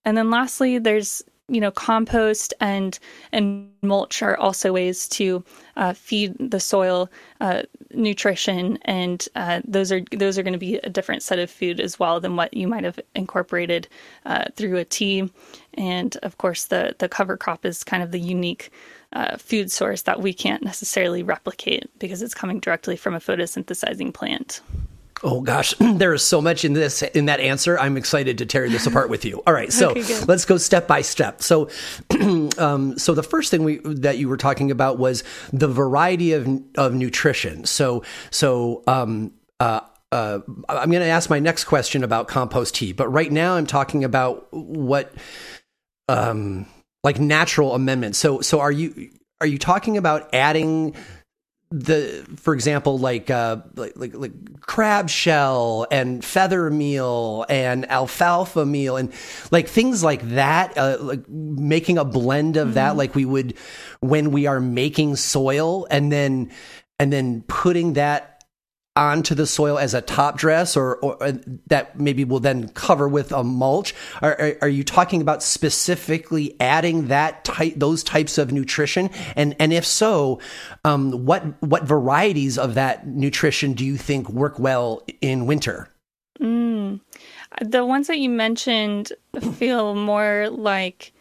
And then lastly there's you know compost and and mulch are also ways to uh, feed the soil uh, nutrition and uh, those are those are going to be a different set of food as well than what you might have incorporated uh, through a tea and of course the the cover crop is kind of the unique uh, food source that we can't necessarily replicate because it's coming directly from a photosynthesizing plant. Oh gosh, there is so much in this in that answer. I'm excited to tear this apart with you. All right, so okay, let's go step by step. So, um, so the first thing we that you were talking about was the variety of of nutrition. So, so um, uh, uh, I'm going to ask my next question about compost tea, but right now I'm talking about what um like natural amendments. So so are you are you talking about adding the for example like uh like, like like crab shell and feather meal and alfalfa meal and like things like that uh, like making a blend of mm-hmm. that like we would when we are making soil and then and then putting that onto the soil as a top dress or, or uh, that maybe will then cover with a mulch? Are, are, are, you talking about specifically adding that type those types of nutrition? And and if so um, what what varieties of that nutrition do you think work well in winter? Mm. the ones that you mentioned feel more like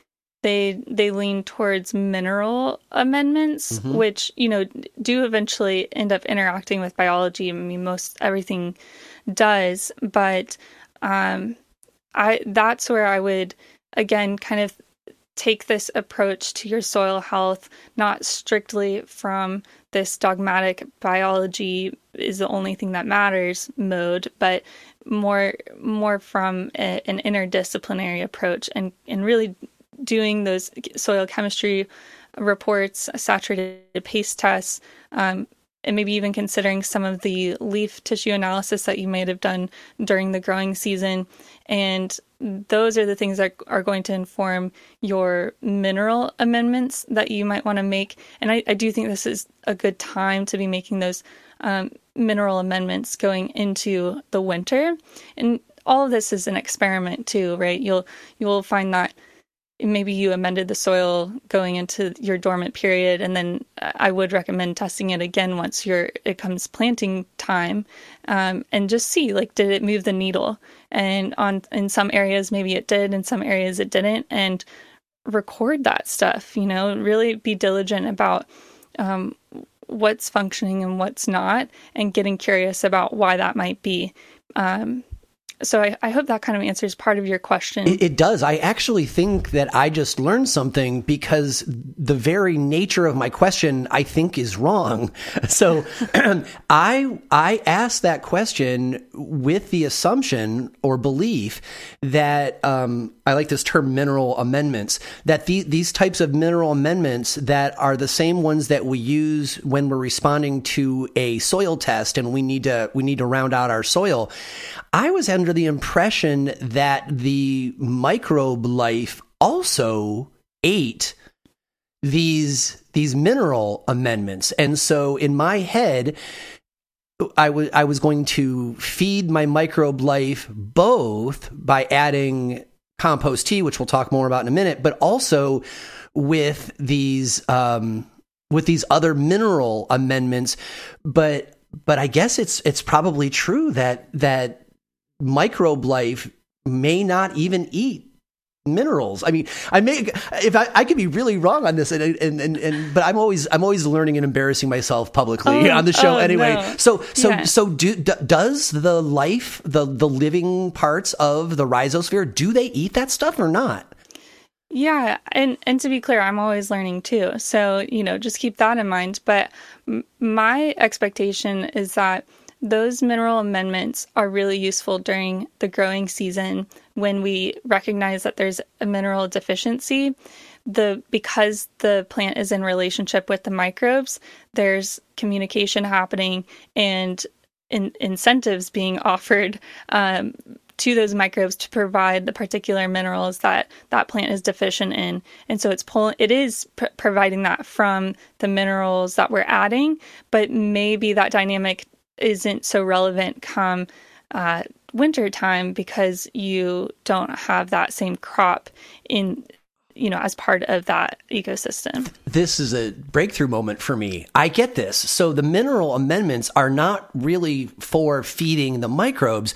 they they lean towards mineral amendments mm-hmm. which you know do eventually end up interacting with biology i mean most everything does but um i that's where i would again kind of take this approach to your soil health not strictly from this dogmatic biology is the only thing that matters mode but more more from a, an interdisciplinary approach and and really doing those soil chemistry reports, saturated paste tests, um, and maybe even considering some of the leaf tissue analysis that you might have done during the growing season. And those are the things that are going to inform your mineral amendments that you might want to make. And I, I do think this is a good time to be making those um, mineral amendments going into the winter. And all of this is an experiment too, right? You'll you'll find that maybe you amended the soil going into your dormant period and then i would recommend testing it again once your it comes planting time um, and just see like did it move the needle? And on in some areas maybe it did in some areas it didn't and record that stuff you know? Really be diligent about um, what's functioning and what's not and getting curious about why that might be um, so I, I, hope that kind of answers part of your question. It, it, does. I actually think that I just learned something because the very nature of my question I think is wrong. So I I asked that question with the assumption or belief that um, I like this term mineral amendments that the, these types of mineral amendments that are the same ones that we use when we're responding to a soil test and we need to we need to round out our soil. I was under the impression that the microbe life also ate these these mineral amendments. And so in my head, I was I was going to feed my microbe life both by adding compost tea, which we'll talk more about in a minute, but also with these um, with these other mineral amendments. But but I guess it's it's probably true that that microbe life may not even eat minerals. I mean, I may if I, I could be really wrong on this, and, and and and but I'm always I'm always learning and embarrassing myself publicly Oh, on the show oh, anyway. no. So so Yeah. so do d- does the life the the living parts of the rhizosphere do they eat that stuff or not? Yeah, and and to be clear, I'm always learning too. So, you know, just keep that in mind, but m- my expectation is that those mineral amendments are really useful during the growing season when we recognize that there's a mineral deficiency. The because the plant is in relationship with the microbes, there's communication happening and in, incentives being offered um, to those microbes to provide the particular minerals that that plant is deficient in and so it's pulling it is pr- providing that from the minerals that we're adding but maybe that dynamic isn't so relevant come uh, winter time because you don't have that same crop in you know as part of that ecosystem This is a breakthrough moment for me. I get this. So the mineral amendments are not really for feeding the microbes.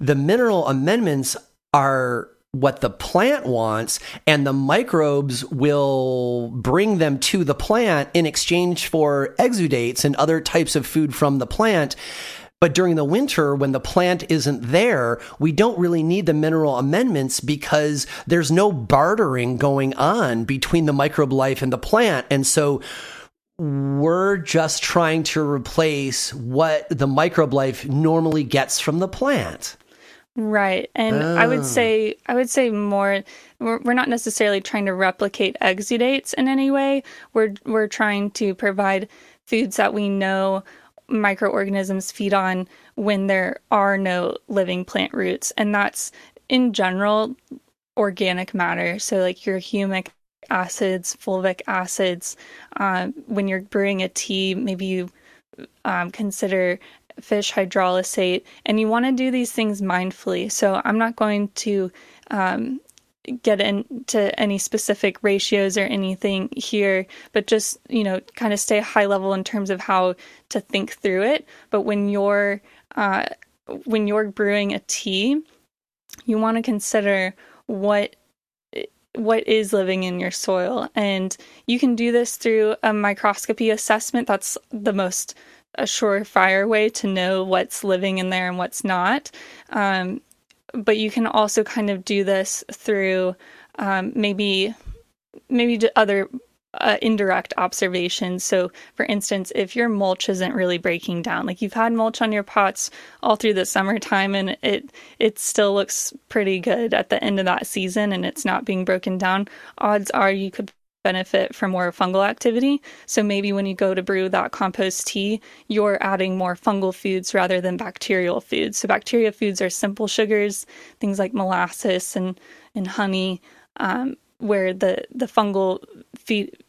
The mineral amendments are what the plant wants and the microbes will bring them to the plant in exchange for exudates and other types of food from the plant. But during the winter, when the plant isn't there, we don't really need the mineral amendments because there's no bartering going on between the microbe life and the plant. And so we're just trying to replace what the microbe life normally gets from the plant. Right. And I Oh. would say I would say more we're, we're not necessarily trying to replicate exudates in any way. We're we're trying to provide foods that we know microorganisms feed on when there are no living plant roots. And that's in general organic matter. So like your humic acids, fulvic acids. Um, when you're brewing a tea, maybe you um, consider fish hydrolysate, and you want to do these things mindfully. So I'm not going to um, get into any specific ratios or anything here, but just you know, kind of stay high level in terms of how to think through it. But when you're uh, when you're brewing a tea, you want to consider what what is living in your soil and you can do this through a microscopy assessment that's the most a surefire way to know what's living in there and what's not um, but you can also kind of do this through um, maybe maybe other uh, indirect observations. So, for instance, if your mulch isn't really breaking down, like you've had mulch on your pots all through the summertime, and it it still looks pretty good at the end of that season, and it's not being broken down, odds are you could benefit from more fungal activity. So maybe when you go to brew that compost tea, you're adding more fungal foods rather than bacterial foods. So bacteria foods are simple sugars, things like molasses and and honey. Um, where the the fungal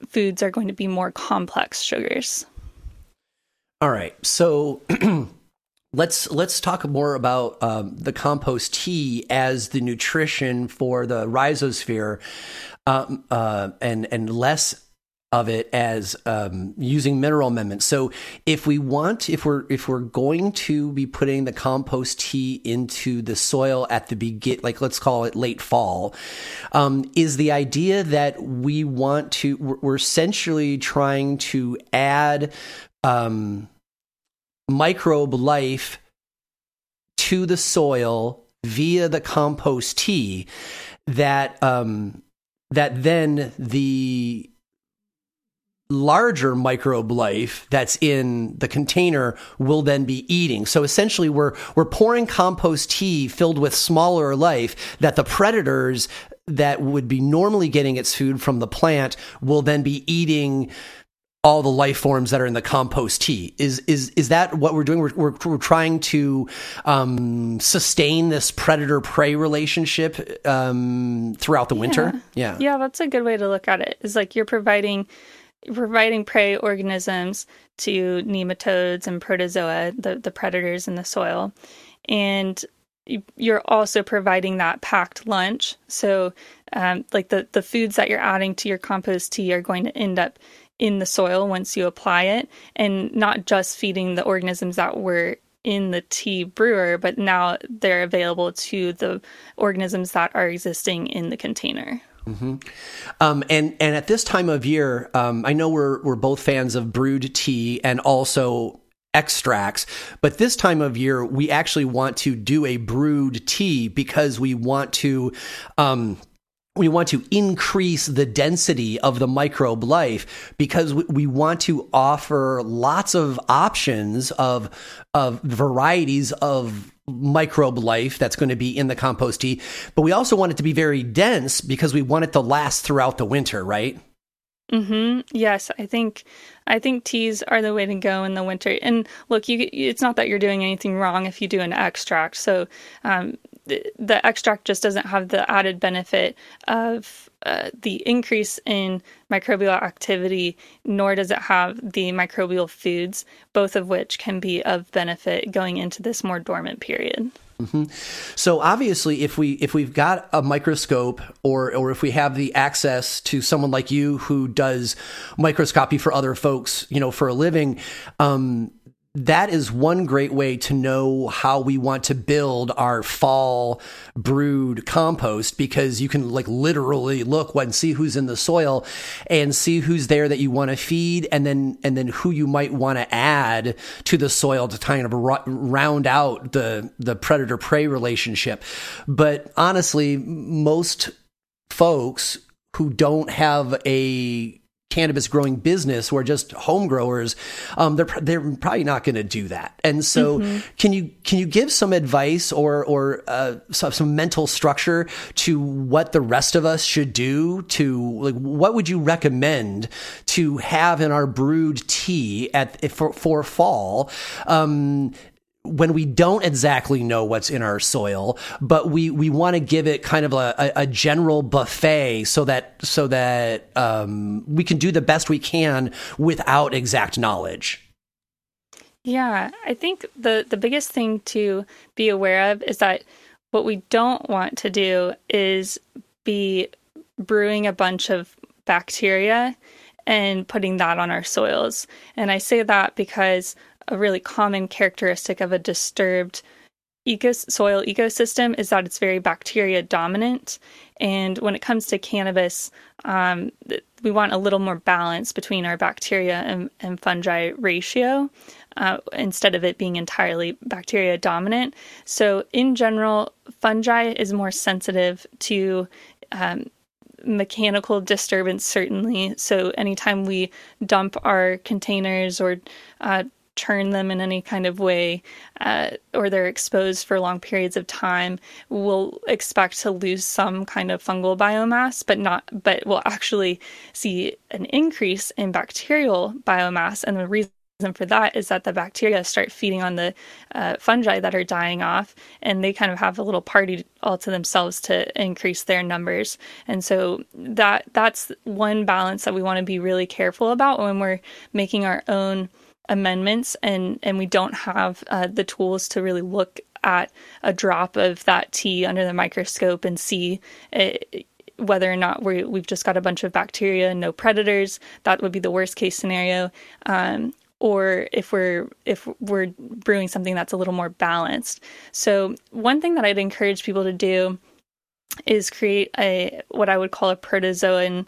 foods are going to be more complex sugars. All right. So let's let's talk more about um, the compost tea as the nutrition for the rhizosphere, um, uh, and and less of it as um, using mineral amendments. So if we want, if we're if we're going to be putting the compost tea into the soil at the begin, like let's call it late fall, um, is the idea that we want to we're essentially trying to add um, microbe life to the soil via the compost tea that um, that then the larger microbe life that's in the container will then be eating. So essentially we're we're pouring compost tea filled with smaller life that the predators that would be normally getting its food from the plant will then be eating all the life forms that are in the compost tea. Is is is that what we're doing? We're we're, we're trying to um, sustain this predator prey relationship um, throughout the Yeah. winter. Yeah. Yeah, that's a good way to look at it. it. Is like you're providing you're providing prey organisms to nematodes and protozoa, the the predators in the soil, and you- you're also providing that packed lunch. So, um, like the the foods that you're adding to your compost tea are going to end up in the soil once you apply it, and not just feeding the organisms that were in the tea brewer, but now they're available to the organisms that are existing in the container. Um, and and at this time of year, um, I know we're we're both fans of brewed tea and also extracts, but this time of year we actually want to do a brewed tea because we want to. Um, we want to increase the density of the microbe life because we, want to offer lots of options of of varieties of microbe life that's going to be in the compost tea but we also want it to be very dense because we want it to last throughout the winter right hmm Yes, I think I think teas are the way to go in the winter. And look, you it's not that you're doing anything wrong if you do an extract. So um, the, extract just doesn't have the added benefit of uh, the increase in microbial activity, nor does it have the microbial foods, both of which can be of benefit going into this more dormant period. So obviously, if we if we've got a microscope, or or if we have the access to someone like you who does microscopy for other folks, you know, for a living, um, that is one great way to know how we want to build our fall brewed compost because you can like literally look and see who's in the soil and see who's there that you want to feed and then and then who you might want to add to the soil to kind of round out the the predator prey relationship. But honestly most folks who don't have a cannabis growing business who are just home growers, um, they're they're probably not going to do that. And so, can you can you give some advice or or uh, some, some mental structure to what the rest of us should do to like what would you recommend to have in our brewed tea at for for fall? Um, when we don't exactly know what's in our soil, but we, we want to give it kind of a, a, general buffet so that so that um, we can do the best we can without exact knowledge. Yeah, I think the the biggest thing to be aware of is that what we don't want to do is be brewing a bunch of bacteria and putting that on our soils. And I say that because a really common characteristic of a disturbed soil ecosystem is that it's very bacteria dominant. And when it comes to cannabis, um, we want a little more balance between our bacteria and, and fungi ratio uh, instead of it being entirely bacteria dominant. So, in general, fungi is more sensitive to um, mechanical disturbance, certainly. So, anytime we dump our containers or uh, turn them in any kind of way, uh, or they're exposed for long periods of time, we'll expect to lose some kind of fungal biomass, but not, but we'll actually see an increase in bacterial biomass. And the reason for that is that the bacteria start feeding on the uh, fungi that are dying off, and they kind of have a little party all to themselves to increase their numbers. And so that that's one balance that we want to be really careful about when we're making our own amendments, and and we don't have uh, the tools to really look at a drop of that tea under the microscope and see. It, whether or not we we've just got a bunch of bacteria and no predators, that would be the worst case scenario. Um, or if we're if we're brewing something that's a little more balanced. So one thing that I'd encourage people to do is create a what I would call a protozoan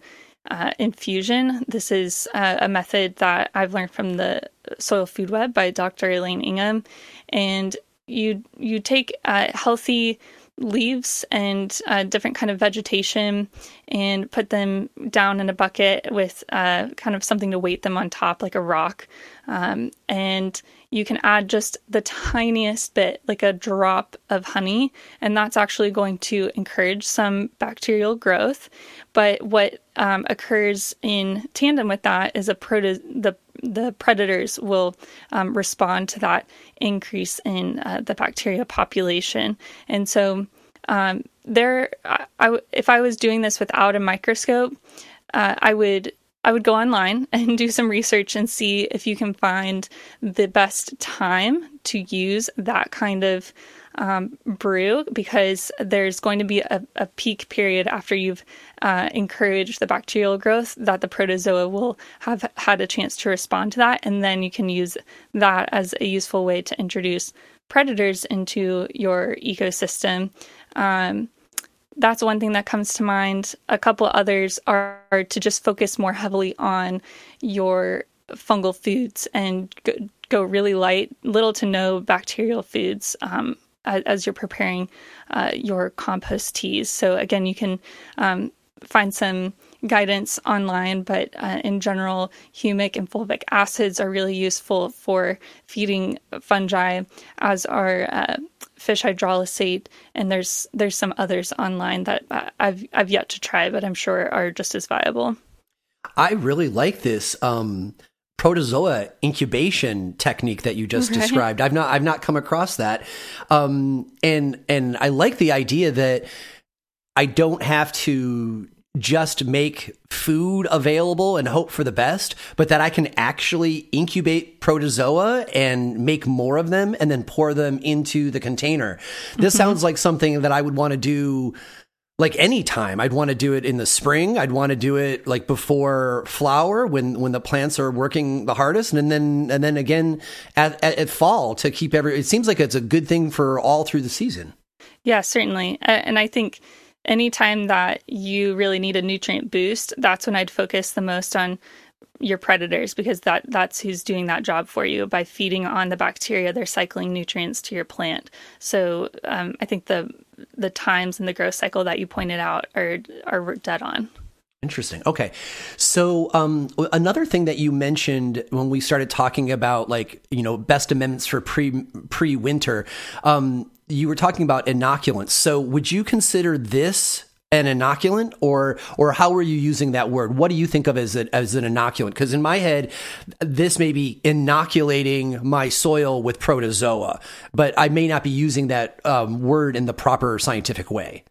uh, infusion. This is uh, a method that I've learned from the Soil Food Web by Dr. Elaine Ingham, and you you take uh, healthy leaves and uh, different kind of vegetation and put them down in a bucket with uh, kind of something to weight them on top like a rock. Um, and you can add just the tiniest bit like a drop of honey and that's actually going to encourage some bacterial growth. But what um, occurs in tandem with that is a proto- the the predators will um, respond to that increase in uh, the bacteria population. And so, um, there, I, I, if I was doing this without a microscope, uh, I would I would go online and do some research and see if you can find the best time to use that kind of um, brew because there's going to be a, a peak period after you've uh, encouraged the bacterial growth that the protozoa will have had a chance to respond to that. And then you can use that as a useful way to introduce predators into your ecosystem. Um, that's one thing that comes to mind. A couple others are, are to just focus more heavily on your fungal foods and go, go, really light, little to no bacterial foods. Um, as, you're preparing uh, your compost teas. So again, you can um, find some guidance online, but uh, in general, humic and fulvic acids are really useful for feeding fungi, as are uh, fish hydrolysate, and there's there's some others online that uh, I've I've yet to try, but I'm sure are just as viable. I really like this. Um, protozoa incubation technique that you just right. described. I've not I've not come across that. Um, and and I like the idea that I don't have to just make food available and hope for the best, but that I can actually incubate protozoa and make more of them and then pour them into the container. This mm-hmm. sounds like something that I would want to do like any time. I'd want to do it in the spring. I'd want to do it like before flower when when the plants are working the hardest. And then and then again at, at, at fall to keep every it seems like it's a good thing for all through the season. Yeah certainly. And i think anytime that you really need a nutrient boost that's when i'd focus the most on your predators because that that's who's doing that job for you by feeding on the bacteria. They're cycling nutrients to your plant. So um, i think the the times in the growth cycle that you pointed out are are dead on Interesting. Okay. So, um, another thing that you mentioned when we started talking about like, you know, best amendments for pre, pre winter, um, you were talking about inoculants. So would you consider this an inoculant or or how are you using that word what do you think of as, a, as an inoculant because in my head this may be inoculating my soil with protozoa but i may not be using that um, word in the proper scientific way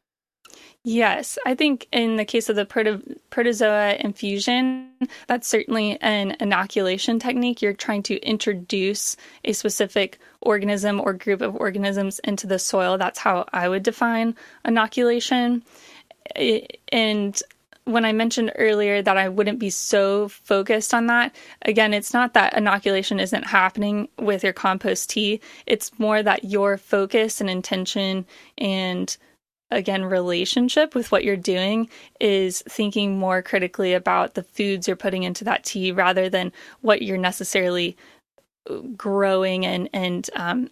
Yes, I think in the case of the proto- protozoa infusion, that's certainly an inoculation technique. You're trying to introduce a specific organism or group of organisms into the soil. That's how I would define inoculation and when I mentioned earlier that I wouldn't be so focused on that, again, it's not that inoculation isn't happening with your compost tea. It's more that your focus and intention and again relationship with what you're doing is thinking more critically about the foods you're putting into that tea rather than what you're necessarily growing and and um,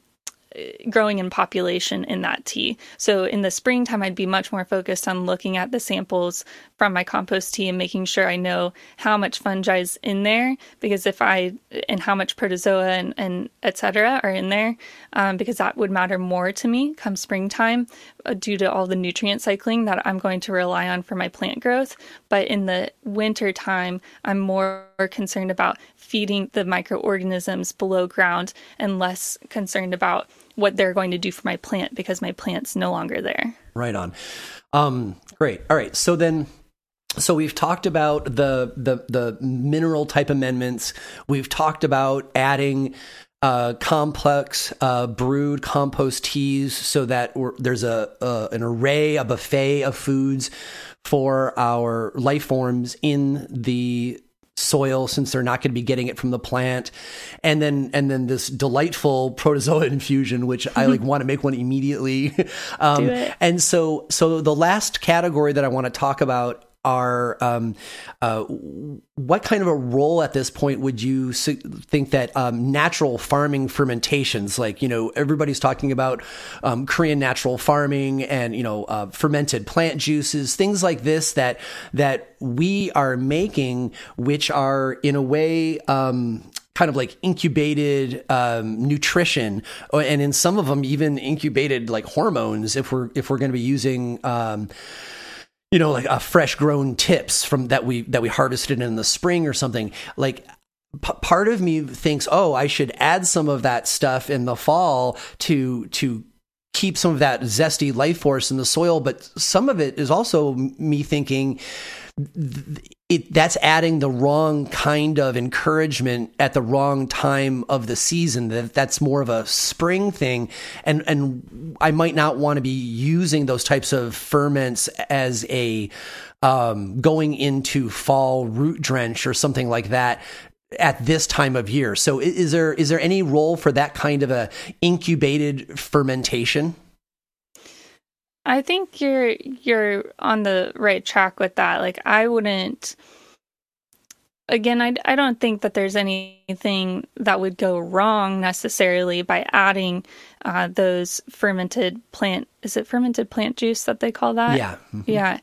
growing in population in that tea. So in the springtime, I'd be much more focused on looking at the samples from my compost tea and making sure I know how much fungi is in there because if I and how much protozoa and, and etc. are in there um, because that would matter more to me come springtime uh, due to all the nutrient cycling that I'm going to rely on for my plant growth. But in the winter time, I'm more concerned about feeding the microorganisms below ground and less concerned about what they're going to do for my plant because my plant's no longer there. Right on. Um, great. All right. So then so we've talked about the the the mineral type amendments. We've talked about adding uh, complex uh, brewed compost teas so that there's a, a, an array, a buffet of foods for our life forms in the soil since they're not going to be getting it from the plant. And then and then this delightful protozoa infusion which i like want to make one immediately. Um, and so so the last category that i want to talk about are um, uh, what kind of a role at this point would you think that um, natural farming fermentations like you know everybody's talking about um, korean natural farming and you know uh, fermented plant juices things like this that that we are making which are in a way um, kind of like incubated um, nutrition, uh, and in some of them even incubated like hormones. If we're if we're going to be using um, you know like a fresh grown tips from that we that we harvested in the spring or something. Like p- part of me thinks oh i should add some of that stuff in the fall to to keep some of that zesty life force in the soil. But some of it is also me thinking it that's adding the wrong kind of encouragement at the wrong time of the season that that's more of a spring thing and and I might not want to be using those types of ferments as a um, going into fall root drench or something like that at this time of year. So is there is there any role for that kind of a incubated fermentation? I think you're you're on the right track with that. Like I wouldn't again I I don't think that there's anything that would go wrong necessarily by adding uh, those fermented plant is it fermented plant juice that they call that? Yeah. Mm-hmm. Yeah.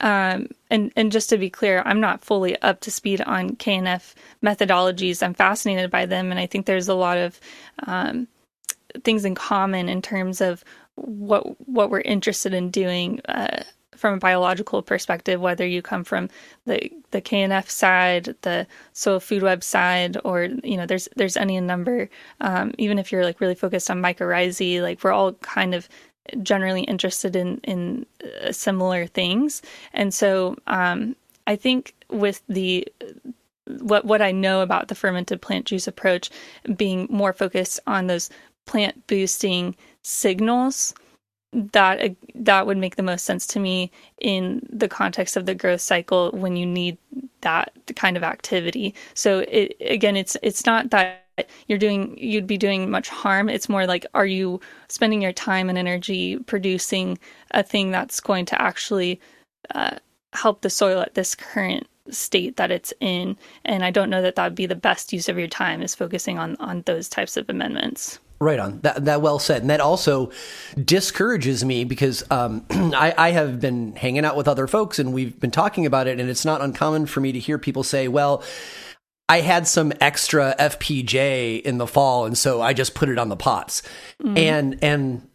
Um, and and just to be clear, I'm not fully up to speed on KNF methodologies. I'm fascinated by them, and I think there's a lot of um, things in common in terms of what what we're interested in doing uh, from a biological perspective, whether you come from the the KNF side, the soil food web side, or you know, there's there's any number. Um, even if you're like really focused on mycorrhizae, like we're all kind of generally interested in in uh, similar things, and so um, I think with the what what I know about the fermented plant juice approach being more focused on those plant boosting signals that that would make the most sense to me in the context of the growth cycle when you need that kind of activity. So it, again, it's it's not that you're doing you'd be doing much harm. It's more like are you spending your time and energy producing a thing that's going to actually uh, help the soil at this current state that it's in? And I don't know that that would be the best use of your time is focusing on on those types of amendments. Right on. That that well said. And that also discourages me because um, I, I have been hanging out with other folks and we've been talking about it, and it's not uncommon for me to hear people say, "Well." I had some extra FPJ in the fall, and so I just put it on the pots. Mm-hmm. And and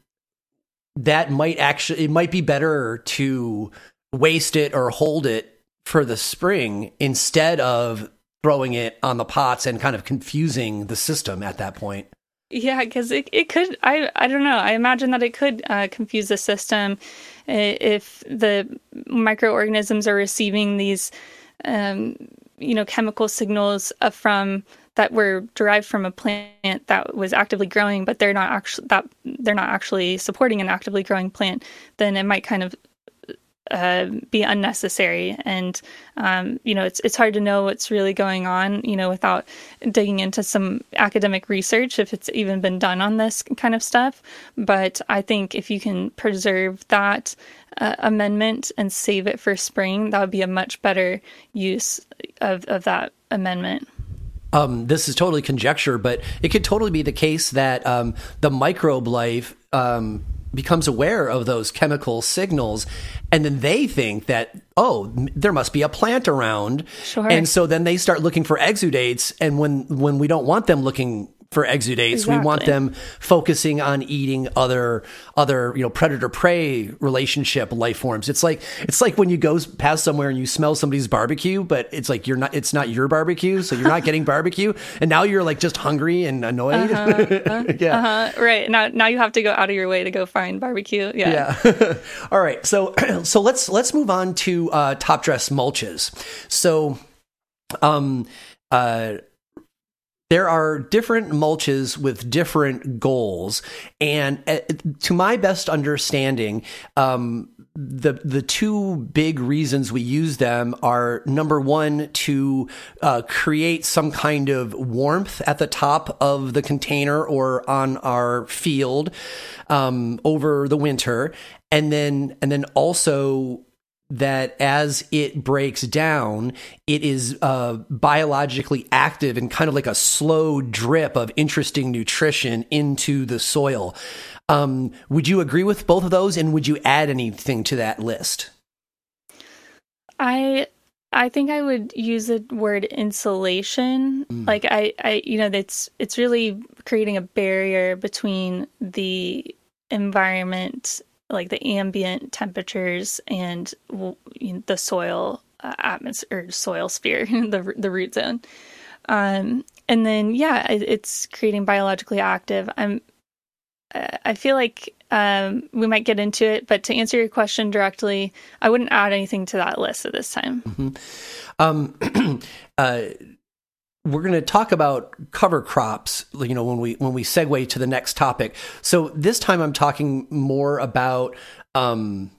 that might actually it might be better to waste it or hold it for the spring instead of throwing it on the pots and kind of confusing the system at that point. Yeah, because it, it could, I, I don't know. I imagine that it could uh, confuse the system if the microorganisms are receiving these, um, you know, chemical signals from that were derived from a plant that was actively growing, but they're not actually that they're not actually supporting an actively growing plant. Then it might kind of uh, be unnecessary. And um, you know, it's it's hard to know what's really going on, you know, without digging into some academic research if it's even been done on this kind of stuff. But I think if you can preserve that uh, amendment and save it for spring, that would be a much better use of of that amendment. Um, this is totally conjecture, but it could totally be the case that um, the microbe life um, becomes aware of those chemical signals and then they think that oh there must be a plant around sure. and so then they start looking for exudates and when when we don't want them looking for exudates. Exactly. We want them focusing on eating other other you know predator prey relationship life forms. It's like it's like when you go past somewhere and you smell somebody's barbecue, but it's like you're not it's not your barbecue, so you're not getting barbecue, and now you're like just hungry and annoyed. Uh-huh. yeah, uh-huh. right. Now now you have to go out of your way to go find barbecue. Yeah. yeah. All right. So so let's let's move on to uh, top dress mulches. So um uh there are different mulches with different goals, and uh, to my best understanding, um, the the two big reasons we use them are number one to uh, create some kind of warmth at the top of the container or on our field um, over the winter, and then and then also that as it breaks down, it is uh, biologically active and kind of like a slow drip of interesting nutrition into the soil. Um, would you agree with both of those, and would you add anything to that list? I I think I would use the word insulation. Mm. Like I, I, you know, it's it's really creating a barrier between the environment, like the ambient temperatures, and the soil uh, atmosphere, soil sphere, the the root zone. Um, and then yeah, it, it's creating biologically active. I'm I feel like um, we might get into it, but to answer your question directly, I wouldn't add anything to that list at this time. Mm-hmm. Um, uh, we're going to talk about cover crops, you know, when we when we segue to the next topic. So this time, I'm talking more about. Um,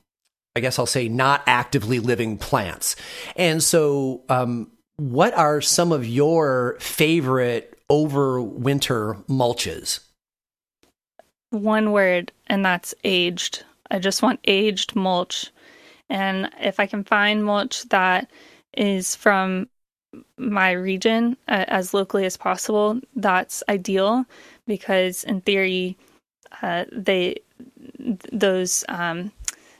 I guess I'll say not actively living plants. And so, um, what are some of your favorite overwinter mulches? one word, and that's aged. I just want aged mulch. And if I can find mulch that is from my region uh, as locally as possible, that's ideal because in theory, uh, they those um,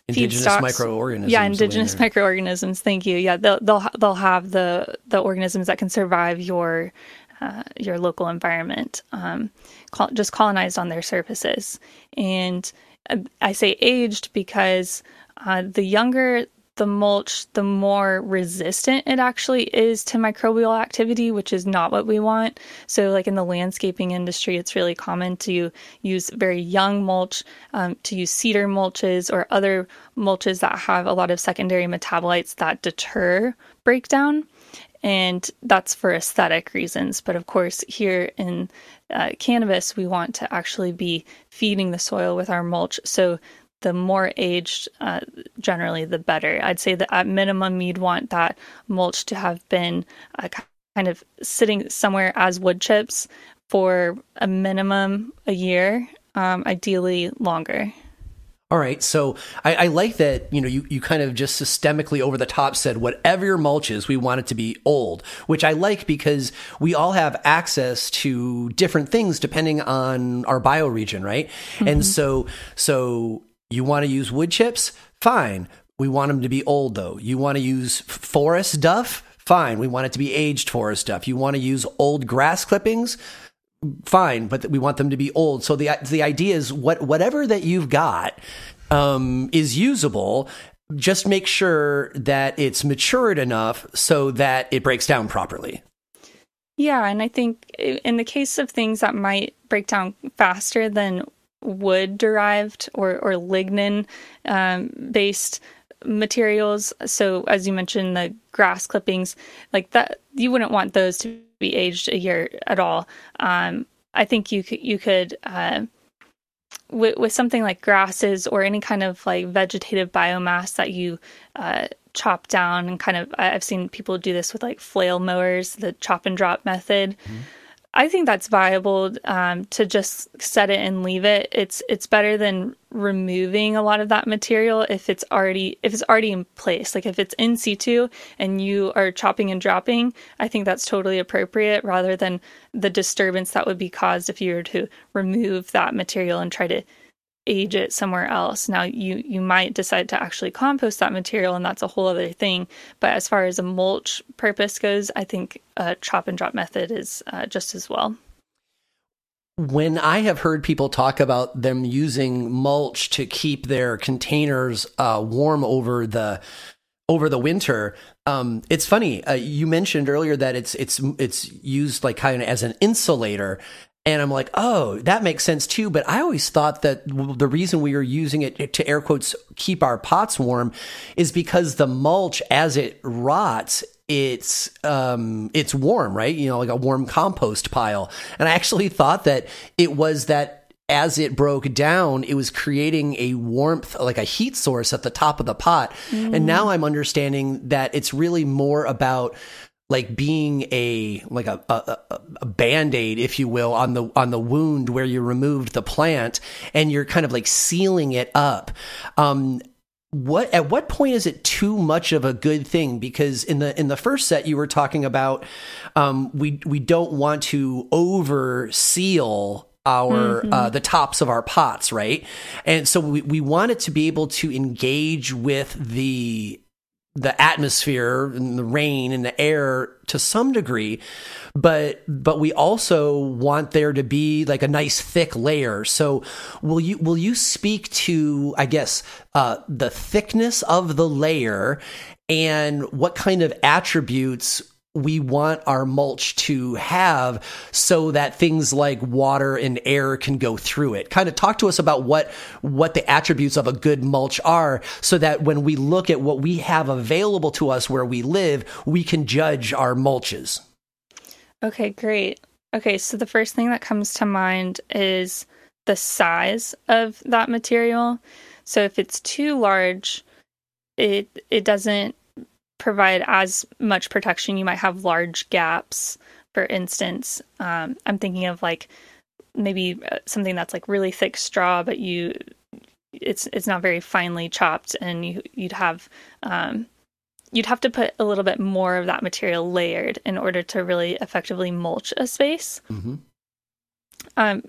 indigenous feedstocks, microorganisms. Yeah, indigenous microorganisms. Thank you. Yeah, they'll they'll they'll have the the organisms that can survive your uh, your local environment, um, col- just colonized on their surfaces. And uh, I say aged because uh, the younger the mulch, the more resistant it actually is to microbial activity, which is not what we want. So, like in the landscaping industry, it's really common to use very young mulch, um, to use cedar mulches or other mulches that have a lot of secondary metabolites that deter breakdown and that's for aesthetic reasons. But of course, here in uh, cannabis, we want to actually be feeding the soil with our mulch. So the more aged, uh, generally, the better. I'd say that at minimum, you'd want that mulch to have been uh, kind of sitting somewhere as wood chips for a minimum a year, um, ideally longer. All right. So I, I, like that, you know, you, you kind of just systemically over the top said, whatever your mulch is, we want it to be old, which I like because we all have access to different things depending on our bioregion, right? Mm-hmm. And so, so you want to use wood chips? Fine. We want them to be old though. You want to use forest duff? Fine. We want it to be aged forest duff. You want to use old grass clippings? fine, but we want them to be old. So the the idea is what whatever that you've got um, is usable. Just make sure that it's matured enough so that it breaks down properly. Yeah, and I think in the case of things that might break down faster than wood derived or or lignin um, based materials. So as you mentioned, the grass clippings like that, you wouldn't want those to be aged a year at all. Um, I think you could you could uh, with, with something like grasses or any kind of like vegetative biomass that you uh, chop down and kind of I've seen people do this with like flail mowers, the chop and drop method. Mm-hmm. I think that's viable um, to just set it and leave it. It's it's better than removing a lot of that material if it's already if it's already in place. Like if it's in situ and you are chopping and dropping, I think that's totally appropriate rather than the disturbance that would be caused if you were to remove that material and try to age it somewhere else. Now you you might decide to actually compost that material and that's a whole other thing. But as far as a mulch purpose goes, I think a chop and drop method is uh, just as well. When I have heard people talk about them using mulch to keep their containers uh, warm over the over the winter, um, it's funny. Uh, you mentioned earlier that it's it's it's used like kind of as an insulator, and I'm like, oh, that makes sense too. But I always thought that the reason we were using it to air quotes keep our pots warm is because the mulch, as it rots, it's um it's warm, right? You know, like a warm compost pile. And I actually thought that it was that as it broke down, it was creating a warmth, like a heat source at the top of the pot. Mm. And now I'm understanding that it's really more about like being a like a, a, a band-aid if you will on the on the wound where you removed the plant and you're kind of like sealing it up. Um what at what point is it too much of a good thing? Because in the in the first set you were talking about um, we we don't want to over seal our mm-hmm. uh, the tops of our pots right? And so we, we want it to be able to engage with the the atmosphere and the rain and the air to some degree but but we also want there to be like a nice thick layer. So will you will you speak to i guess uh, the thickness of the layer and what kind of attributes we want our mulch to have so that things like water and air can go through it. Kind of talk to us about what what the attributes of a good mulch are so that when we look at what we have available to us where we live, we can judge our mulches. Okay, great. Okay, so the first thing that comes to mind is the size of that material. So if it's too large, it it doesn't provide as much protection. You might have large gaps, for instance. Um, I'm thinking of like maybe uh, something that's like really thick straw, but you it's it's not very finely chopped, and you you'd have um, you'd have to put a little bit more of that material layered in order to really effectively mulch a space. Mm-hmm. Um,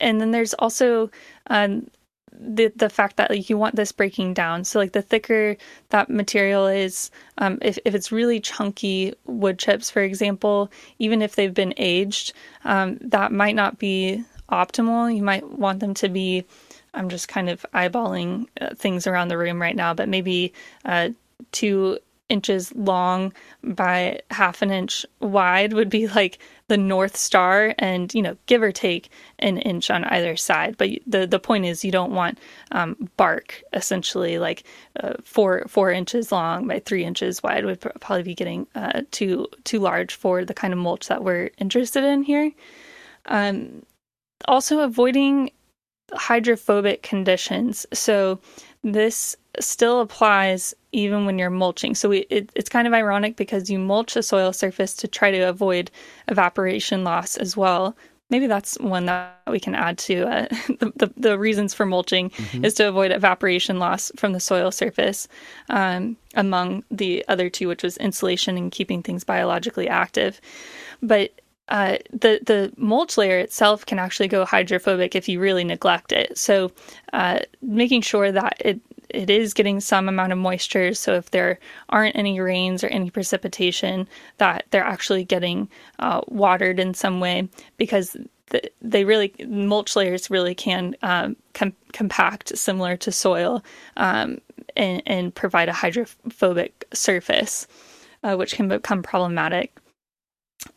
and then there's also um, the the fact that like you want this breaking down. So like the thicker that material is, um, if if it's really chunky wood chips, for example, even if they've been aged, um, that might not be optimal. You might want them to be. I'm just kind of eyeballing uh, things around the room right now, but maybe uh, two inches long by half an inch wide would be like the north star and you know give or take an inch on either side. But the the point is you don't want um, bark essentially like uh, four four inches long by three inches wide would probably be getting uh, too too large for the kind of mulch that we're interested in here. Um, also avoiding hydrophobic conditions. So this still applies even when you're mulching. So we, it, it's kind of ironic because you mulch a soil surface to try to avoid evaporation loss as well. Maybe that's one that we can add to uh, the, the, the, reasons for mulching mm-hmm. is to avoid evaporation loss from the soil surface, um, among the other two, which was insulation and keeping things biologically active. But uh, the the mulch layer itself can actually go hydrophobic if you really neglect it. So, uh, making sure that it it is getting some amount of moisture. So if there aren't any rains or any precipitation, that they're actually getting uh, watered in some way because the, they really mulch layers really can um, com- compact similar to soil um, and, and, provide a hydrophobic surface, uh, which can become problematic.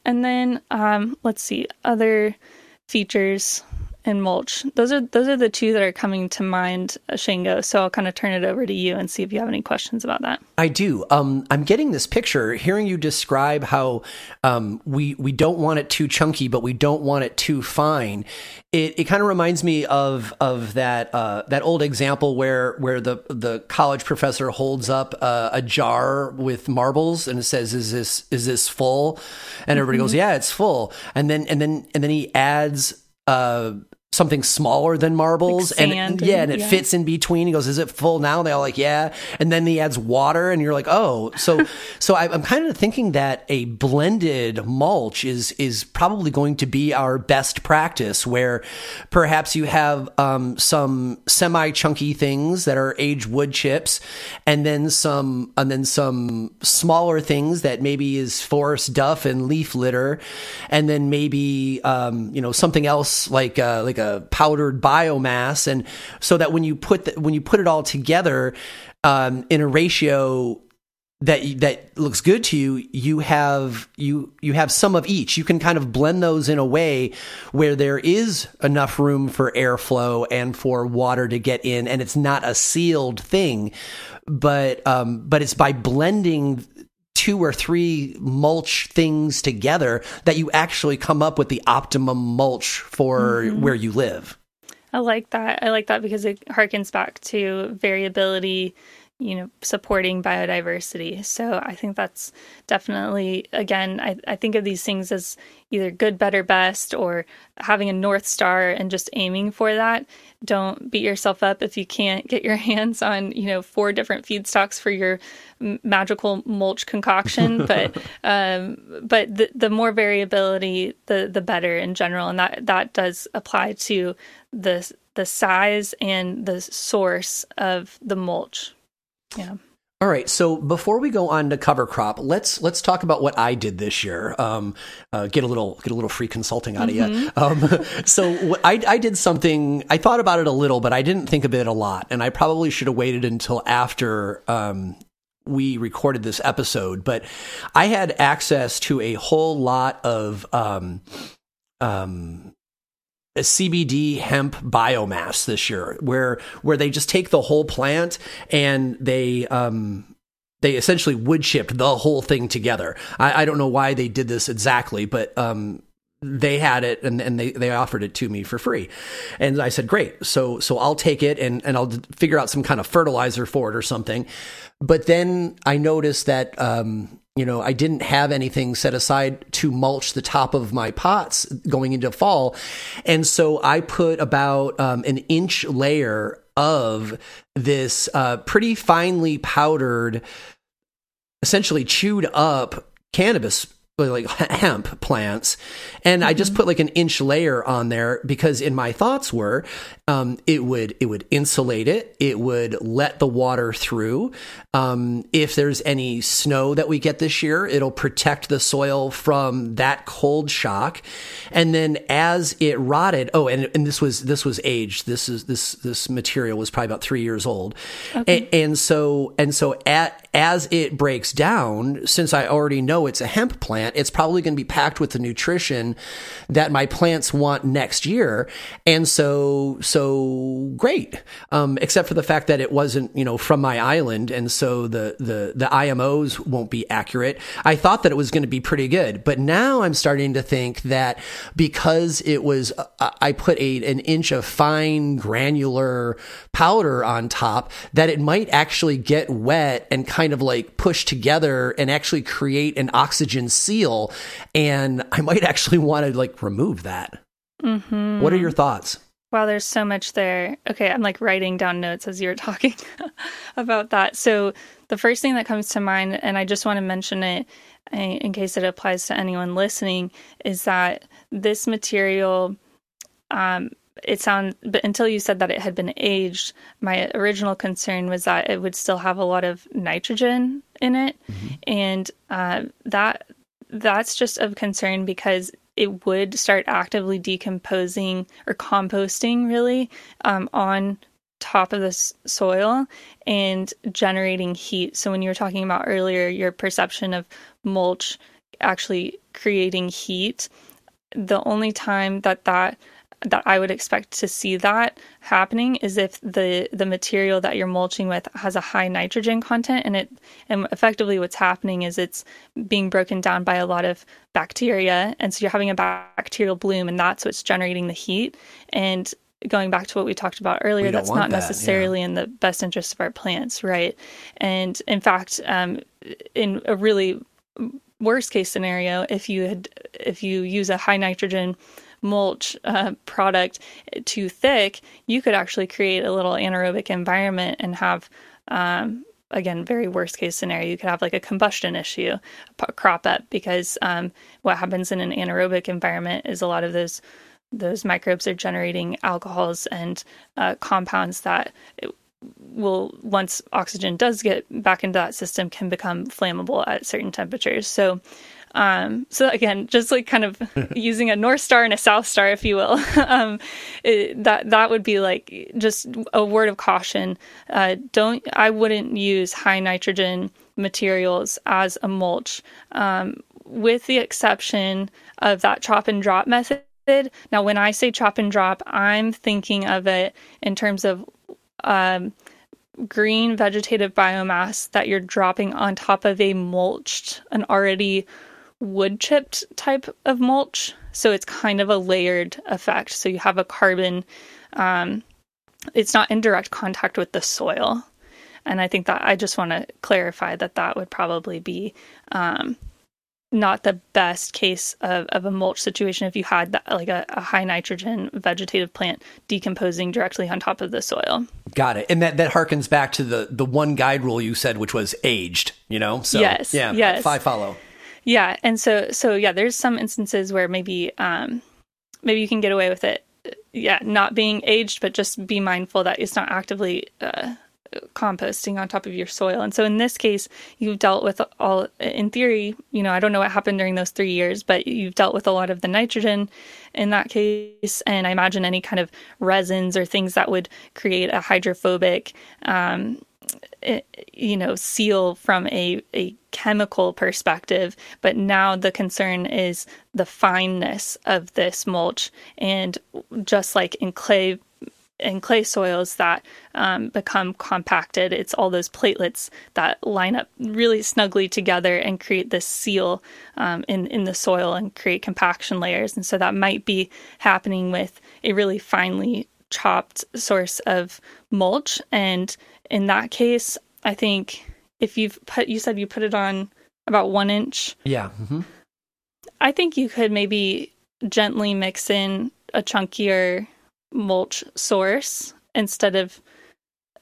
And then um, let's see other features and mulch. Those are those are the two that are coming to mind, uh, Shango. So I'll kind of turn it over to you and see if you have any questions about that. I do. Um, I'm getting this picture, hearing you describe how um, we we don't want it too chunky, but we don't want it too fine. It, it kind of reminds me of of that uh, that old example where where the the college professor holds up uh, a jar with marbles and it says, "Is this is this full?" And everybody mm-hmm. goes, "Yeah, it's full." And then and then and then he adds uh, something smaller than marbles like and, yeah and it yeah. fits in between. He goes is it full now? And they're all like yeah. And then he adds water and you're like oh. So so I, am kind of thinking that a blended mulch is is probably going to be our best practice where perhaps you have um, some semi chunky things that are aged wood chips and then some and then some smaller things that maybe is forest duff and leaf litter and then maybe um, you know something else like uh, like a powdered biomass, and so that when you put the, when you put it all together um, in a ratio that that looks good to you you have you you have some of each. You can kind of blend those in a way where there is enough room for airflow and for water to get in and it's not a sealed thing. But um but it's by blending two or three mulch things together that you actually come up with the optimum mulch for mm-hmm. where you live. I like that. I like that because it harkens back to variability you know, supporting biodiversity. So I think that's definitely, again, I, I think of these things as either good, better, best, or having a North Star and just aiming for that. Don't beat yourself up if you can't get your hands on, you know, four different feedstocks for your magical mulch concoction. but, um, but the, the more variability, the, the better in general. And that, that does apply to the, the size and the source of the mulch. Yeah. All right. So before we go on to cover crop, let's let's talk about what I did this year. Um, uh, get a little get a little free consulting out mm-hmm. of you. Um, so I, I did something. I thought about it a little, but I didn't think of it a lot, and I probably should have waited until after um, we recorded this episode. But I had access to a whole lot of um, um, a CBD hemp biomass this year, where where they just take the whole plant and they um, they essentially wood chipped the whole thing together. I, I don't know why they did this exactly, but um, they had it and, and they, they offered it to me for free. And I said, great. So, so I'll take it and, and I'll figure out some kind of fertilizer for it or something. But then I noticed that, um, you know, I didn't have anything set aside to mulch the top of my pots going into fall. And so I put about um, an inch layer of this uh, pretty finely powdered, essentially chewed up cannabis like hemp plants and mm-hmm. i just mm-hmm. put like an inch layer on there because in my thoughts were um, it would it would insulate it it would let the water through um, if there's any snow that we get this year it'll protect the soil from that cold shock and then as it rotted oh and, and this was this was aged this is this this material was probably about three years old okay. and, and so and so at as it breaks down, since I already know it's a hemp plant, it's probably going to be packed with the nutrition that my plants want next year. And so, so great. Um, except for the fact that it wasn't, you know, from my island. And so the, the, the IMOs won't be accurate. I thought that it was going to be pretty good, but now I'm starting to think that because it was, uh, I put a, an inch of fine granular powder on top, that it might actually get wet and kind kind of like push together and actually create an oxygen seal. And I might actually want to like remove that. Mm-hmm. What are your thoughts? Wow, there's so much there. Okay, I'm like writing down notes as you're talking about that. So, the first thing that comes to mind, and I just want to mention it in case it applies to anyone listening, is that this material um, it sounds but until you said that it had been aged my original concern was that it would still have a lot of nitrogen in it mm-hmm. and uh, that that's just of concern because it would start actively decomposing or composting really um, on top of the soil and generating heat so when you were talking about earlier your perception of mulch actually creating heat the only time that that that I would expect to see that happening is if the the material that you're mulching with has a high nitrogen content and it and effectively what's happening is it's being broken down by a lot of bacteria and so you're having a bacterial bloom and that's what's generating the heat and going back to what we talked about earlier that's not that, necessarily yeah. in the best interest of our plants right and in fact um, in a really worst case scenario if you had if you use a high nitrogen mulch uh, product too thick, you could actually create a little anaerobic environment and have, um, again, very worst case scenario, you could have like a combustion issue crop up because um, what happens in an anaerobic environment is a lot of those those microbes are generating alcohols and uh, compounds that will once oxygen does get back into that system can become flammable at certain temperatures. So um, so again, just like kind of using a north star and a south star, if you will, um, it, that that would be like just a word of caution. Uh, don't I wouldn't use high nitrogen materials as a mulch, um, with the exception of that chop and drop method. Now, when I say chop and drop, I'm thinking of it in terms of um, green vegetative biomass that you're dropping on top of a mulched, an already wood chipped type of mulch. So it's kind of a layered effect. So you have a carbon, um, it's not in direct contact with the soil. And I think that I just want to clarify that that would probably be um, not the best case of, of a mulch situation if you had that, like a, a, high nitrogen vegetative plant decomposing directly on top of the soil. Got it. And that, that harkens back to the, the one guide rule you said, which was aged, you know? So, yes. Yeah. Yes. Five follow. Yeah. And so, so yeah, there's some instances where maybe, um, maybe you can get away with it. Yeah. Not being aged, but just be mindful that it's not actively, uh, composting on top of your soil. And so in this case, you've dealt with all, in theory, you know, I don't know what happened during those three years, but you've dealt with a lot of the nitrogen in that case. And I imagine any kind of resins or things that would create a hydrophobic, um, you know, seal from a, a chemical perspective. But now the concern is the fineness of this mulch. And just like in clay in clay soils that um, become compacted. It's all those platelets that line up really snugly together and create this seal um, in in the soil and create compaction layers. And so that might be happening with a really finely chopped source of mulch. And in that case, I think if you've put, you said you put it on about one inch. Yeah. Mm-hmm. I think you could maybe gently mix in a chunkier mulch source instead of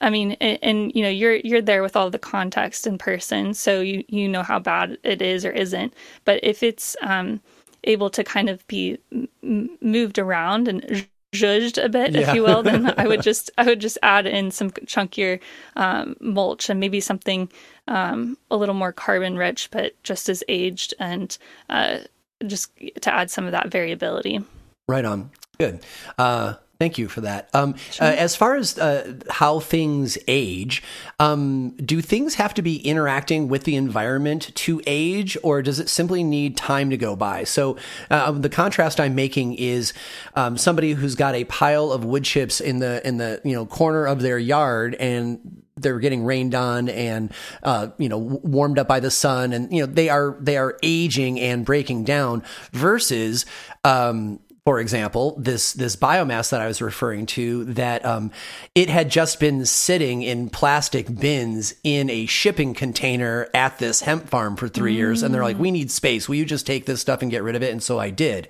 I mean, and, and, you know, you're you're there with all the context in person, so you you know how bad it is or isn't. But if it's um, able to kind of be m- moved around and judged a bit, yeah. if you will, then I would just I would just add in some chunkier um, mulch and maybe something um, a little more carbon rich, but just as aged, and uh, just to add some of that variability. Right on. Good. Uh, Thank you for that. Um, sure. uh, as far as uh, how things age, um, do things have to be interacting with the environment to age, or does it simply need time to go by? So, uh, the contrast I'm making is um, somebody who's got a pile of wood chips in the in the you know corner of their yard, and they're getting rained on and uh, you know warmed up by the sun and you know they are they are aging and breaking down versus um, for example, this this biomass that I was referring to, that um, it had just been sitting in plastic bins in a shipping container at this hemp farm for three mm. years, and they're like, "We need space. Will you just take this stuff and get rid of it?" And so I did.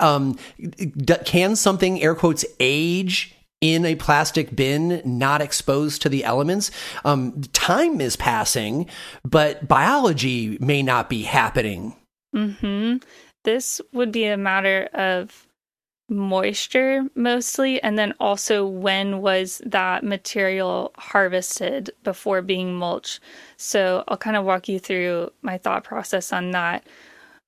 Um, can something air quotes age? in a plastic bin, not exposed to the elements. Um, time is passing, but biology may not be happening. Mm-hmm This would be a matter of moisture mostly and then also when was that material harvested before being mulch? So i'll kind of walk you through my thought process on that.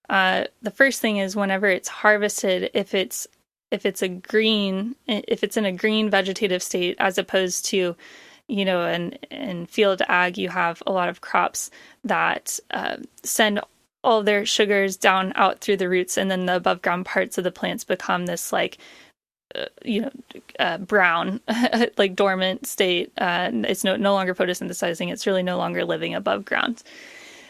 Uh, the first thing is whenever it's harvested if it's if it's a green if it's in a green vegetative state as opposed to you know in in field ag you have a lot of crops that uh, send all their sugars down out through the roots, and then the above ground parts of the plants become this like uh, you know uh, brown like dormant state uh, it's no, no longer photosynthesizing. It's really no longer living above ground.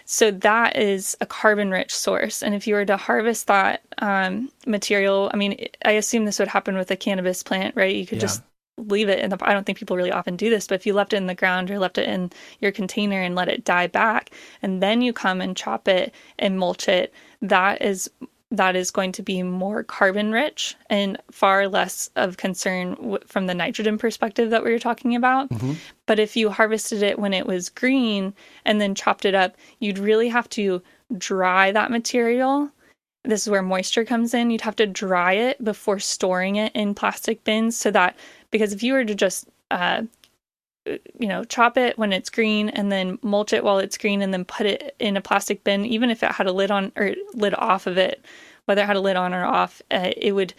So that is a carbon rich source. And if you were to harvest that um, material i mean i assume this would happen with a cannabis plant right? You could yeah. just leave it in the I don't think people really often do this, but if you left it in the ground or left it in your container and let it die back and then you come and chop it and mulch it, that is that is going to be more carbon rich and far less of concern w- from the nitrogen perspective that we were talking about. Mm-hmm. But if you harvested it when it was green and then chopped it up, you'd really have to dry that material this is where moisture comes in. You'd have to dry it before storing it in plastic bins so that because if you were to just uh, you know chop it when it's green and then mulch it while it's green and then put it in a plastic bin even if it had a lid on or lid off of it whether it had a lid on or off uh, it would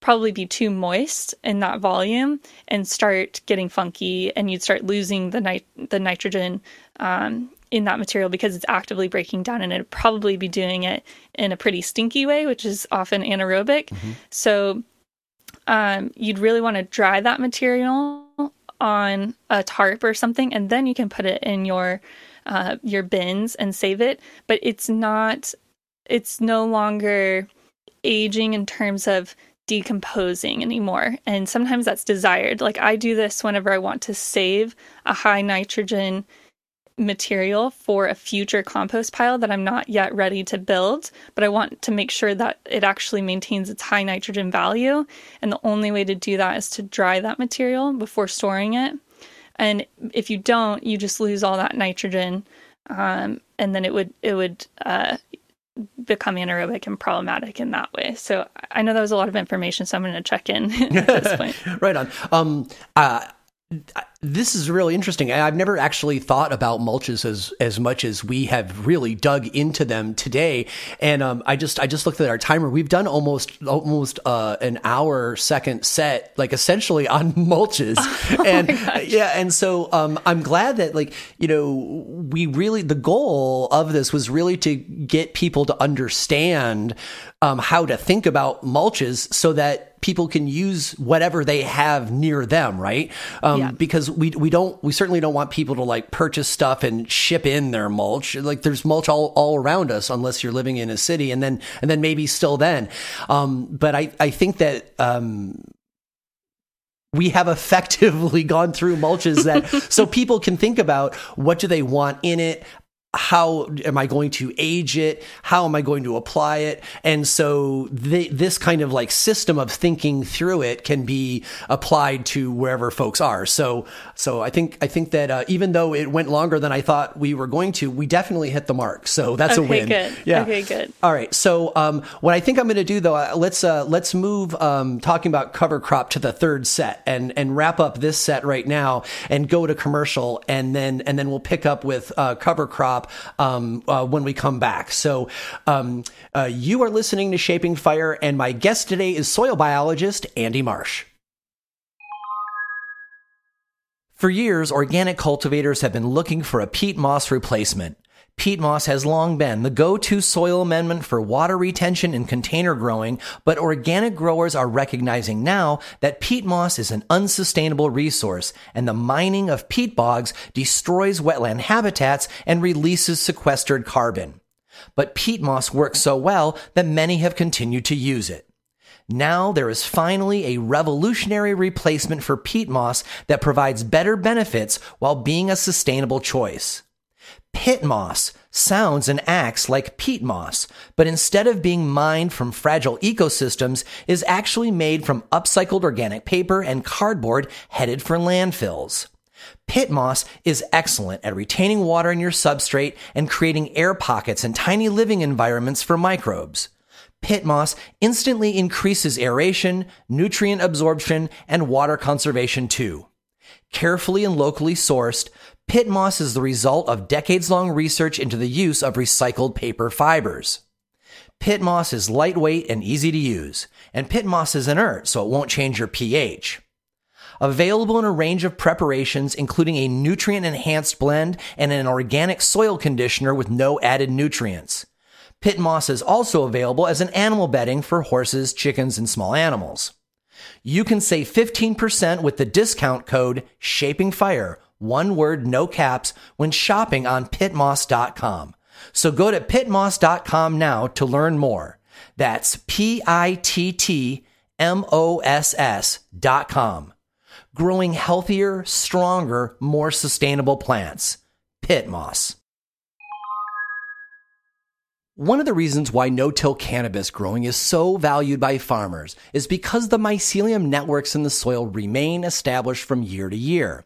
probably be too moist in that volume and start getting funky and you'd start losing the nit- the nitrogen um, in that material because it's actively breaking down and it'd probably be doing it in a pretty stinky way which is often anaerobic mm-hmm. so um, you'd really want to dry that material on a tarp or something, and then you can put it in your uh, your bins and save it. But it's not. It's no longer aging in terms of decomposing anymore. And sometimes that's desired. Like I do this whenever I want to save a high nitrogen material for a future compost pile that I'm not yet ready to build, but I want to make sure that it actually maintains its high nitrogen value. And the only way to do that is to dry that material before storing it. And if you don't, you just lose all that nitrogen. Um, and then it would it would uh, become anaerobic and problematic in that way. So I know that was a lot of information, so I'm going to check in at this point. right on. Um, uh, this is really interesting. I've never actually thought about mulches as as much as we have really dug into them today. And um, I just I just looked at our timer. We've done almost almost uh, an hour second set, like essentially on mulches. Oh and yeah, and so um, I'm glad that like you know we really the goal of this was really to get people to understand um, how to think about mulches so that people can use whatever they have near them, right? Um, yeah. Because we we don't we certainly don't want people to like purchase stuff and ship in their mulch. Like there's mulch all, all around us, unless you're living in a city, and then and then maybe still then. Um, but I I think that um, we have effectively gone through mulches that so people can think about what do they want in it how am I going to age it? How am I going to apply it? And so this kind of like system of thinking through it can be applied to wherever folks are. So, so I think, I think that, uh, even though it went longer than I thought we were going to, we definitely hit the mark. So that's okay, a win. Good. Yeah. Okay, good. All right. So, um, what I think I'm going to do though, uh, let's, uh, let's move, um, talking about cover crop to the third set and, and wrap up this set right now and go to commercial. And then, and then we'll pick up with, uh, cover crop um, uh, when we come back. So um, uh, you are listening to Shaping Fire, and my guest today is soil biologist Andy Marsh. For years, organic cultivators have been looking for a peat moss replacement. Peat moss has long been the go-to soil amendment for water retention and container growing, but organic growers are recognizing now that peat moss is an unsustainable resource and the mining of peat bogs destroys wetland habitats and releases sequestered carbon. But peat moss works so well that many have continued to use it. Now there is finally a revolutionary replacement for peat moss that provides better benefits while being a sustainable choice. PittMoss sounds and acts like peat moss, but instead of being mined from fragile ecosystems, is actually made from upcycled organic paper and cardboard headed for landfills. PittMoss is excellent at retaining water in your substrate and creating air pockets and tiny living environments for microbes. PittMoss instantly increases aeration, nutrient absorption, and water conservation too. Carefully and locally sourced, PittMoss is the result of decades long research into the use of recycled paper fibers. PittMoss is lightweight and easy to use, and PittMoss is inert, so it won't change your pH. Available in a range of preparations, including a nutrient enhanced blend and an organic soil conditioner with no added nutrients. PittMoss is also available as an animal bedding for horses, chickens, and small animals. You can save 15% with the discount code SHAPINGFIRE one word, no caps, when shopping on pittmoss.com. So go to pittmoss.com now to learn more. That's P I T T M O S S dot com. Growing healthier, stronger, more sustainable plants. PittMoss. One of the reasons why no-till cannabis growing is so valued by farmers is because the mycelium networks in the soil remain established from year to year.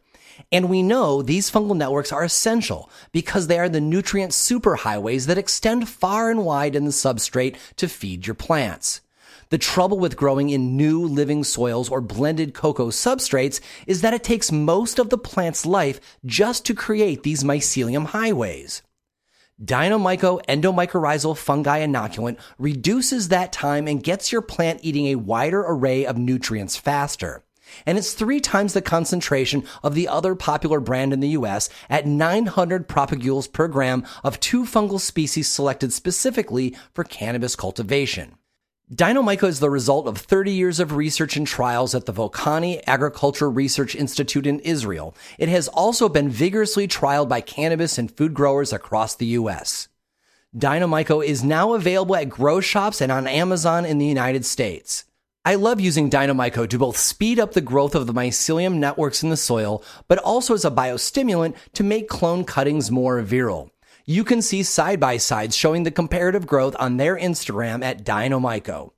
And we know these fungal networks are essential because they are the nutrient superhighways that extend far and wide in the substrate to feed your plants. The trouble with growing in new living soils or blended cocoa substrates is that it takes most of the plant's life just to create these mycelium highways. DynoMyco endomycorrhizal fungi inoculant reduces that time and gets your plant eating a wider array of nutrients faster and it's three times the concentration of the other popular brand in the US at 900 propagules per gram of two fungal species selected specifically for cannabis cultivation. DynoMyco is the result of 30 years of research and trials at the Volcani Agriculture Research Institute in Israel. It has also been vigorously trialed by cannabis and food growers across the US. DynoMyco is now available at grow shops and on Amazon in the United States. I love using DynoMyco to both speed up the growth of the mycelium networks in the soil, but also as a biostimulant to make clone cuttings more virile. You can see side by sides showing the comparative growth on their Instagram at DynoMyco.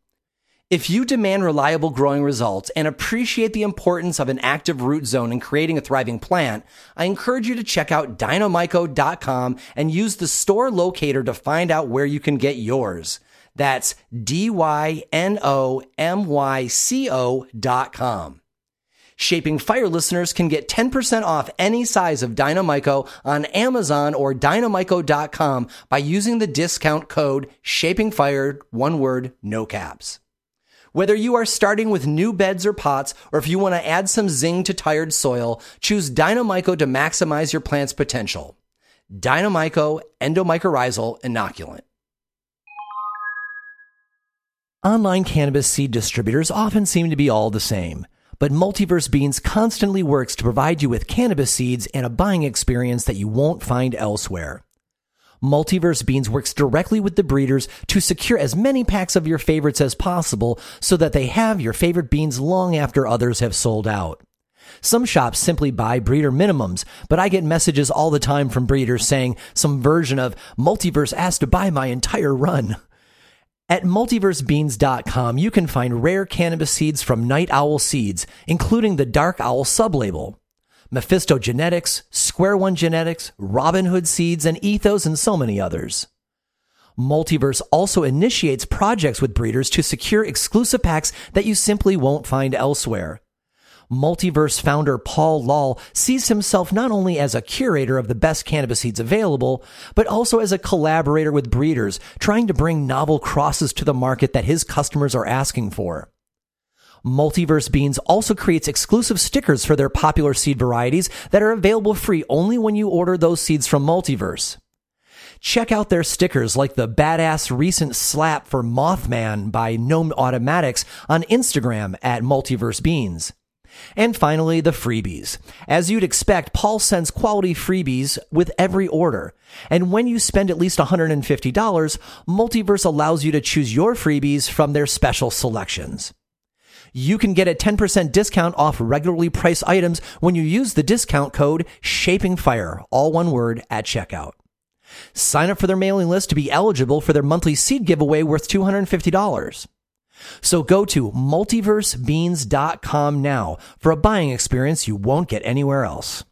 If you demand reliable growing results and appreciate the importance of an active root zone in creating a thriving plant, I encourage you to check out dynomyco.com and use the store locator to find out where you can get yours. That's D-Y-N-O-M-Y-C-O dot com. Shaping Fire listeners can get 10% off any size of DynoMyco on Amazon or dynomyco.com by using the discount code Shaping Fire, one word, no caps. Whether you are starting with new beds or pots, or if you want to add some zing to tired soil, choose DynoMyco to maximize your plant's potential. DynoMyco Endomycorrhizal Inoculant. Online cannabis seed distributors often seem to be all the same, but Multiverse Beans constantly works to provide you with cannabis seeds and a buying experience that you won't find elsewhere. Multiverse Beans works directly with the breeders to secure as many packs of your favorites as possible so that they have your favorite beans long after others have sold out. Some shops simply buy breeder minimums, but I get messages all the time from breeders saying some version of Multiverse asked to buy my entire run. At multiversebeans.com, you can find rare cannabis seeds from Night Owl Seeds, including the Dark Owl sublabel. Mephisto Genetics, Square One Genetics, Robin Hood Seeds, and Ethos, and so many others. Multiverse also initiates projects with breeders to secure exclusive packs that you simply won't find elsewhere. Multiverse founder Paul Lal sees himself not only as a curator of the best cannabis seeds available, but also as a collaborator with breeders, trying to bring novel crosses to the market that his customers are asking for. Multiverse Beans also creates exclusive stickers for their popular seed varieties that are available free only when you order those seeds from Multiverse. Check out their stickers like the badass recent slap for Mothman by Gnome Automatics on Instagram at Multiverse Beans. And finally, the freebies. As you'd expect, Paul sends quality freebies with every order. And when you spend at least $150, Multiverse allows you to choose your freebies from their special selections. You can get a 10% discount off regularly priced items when you use the discount code SHAPINGFIRE, all one word, at checkout. Sign up for their mailing list to be eligible for their monthly seed giveaway worth $250. So go to multiversebeans.com now for a buying experience you won't get anywhere else.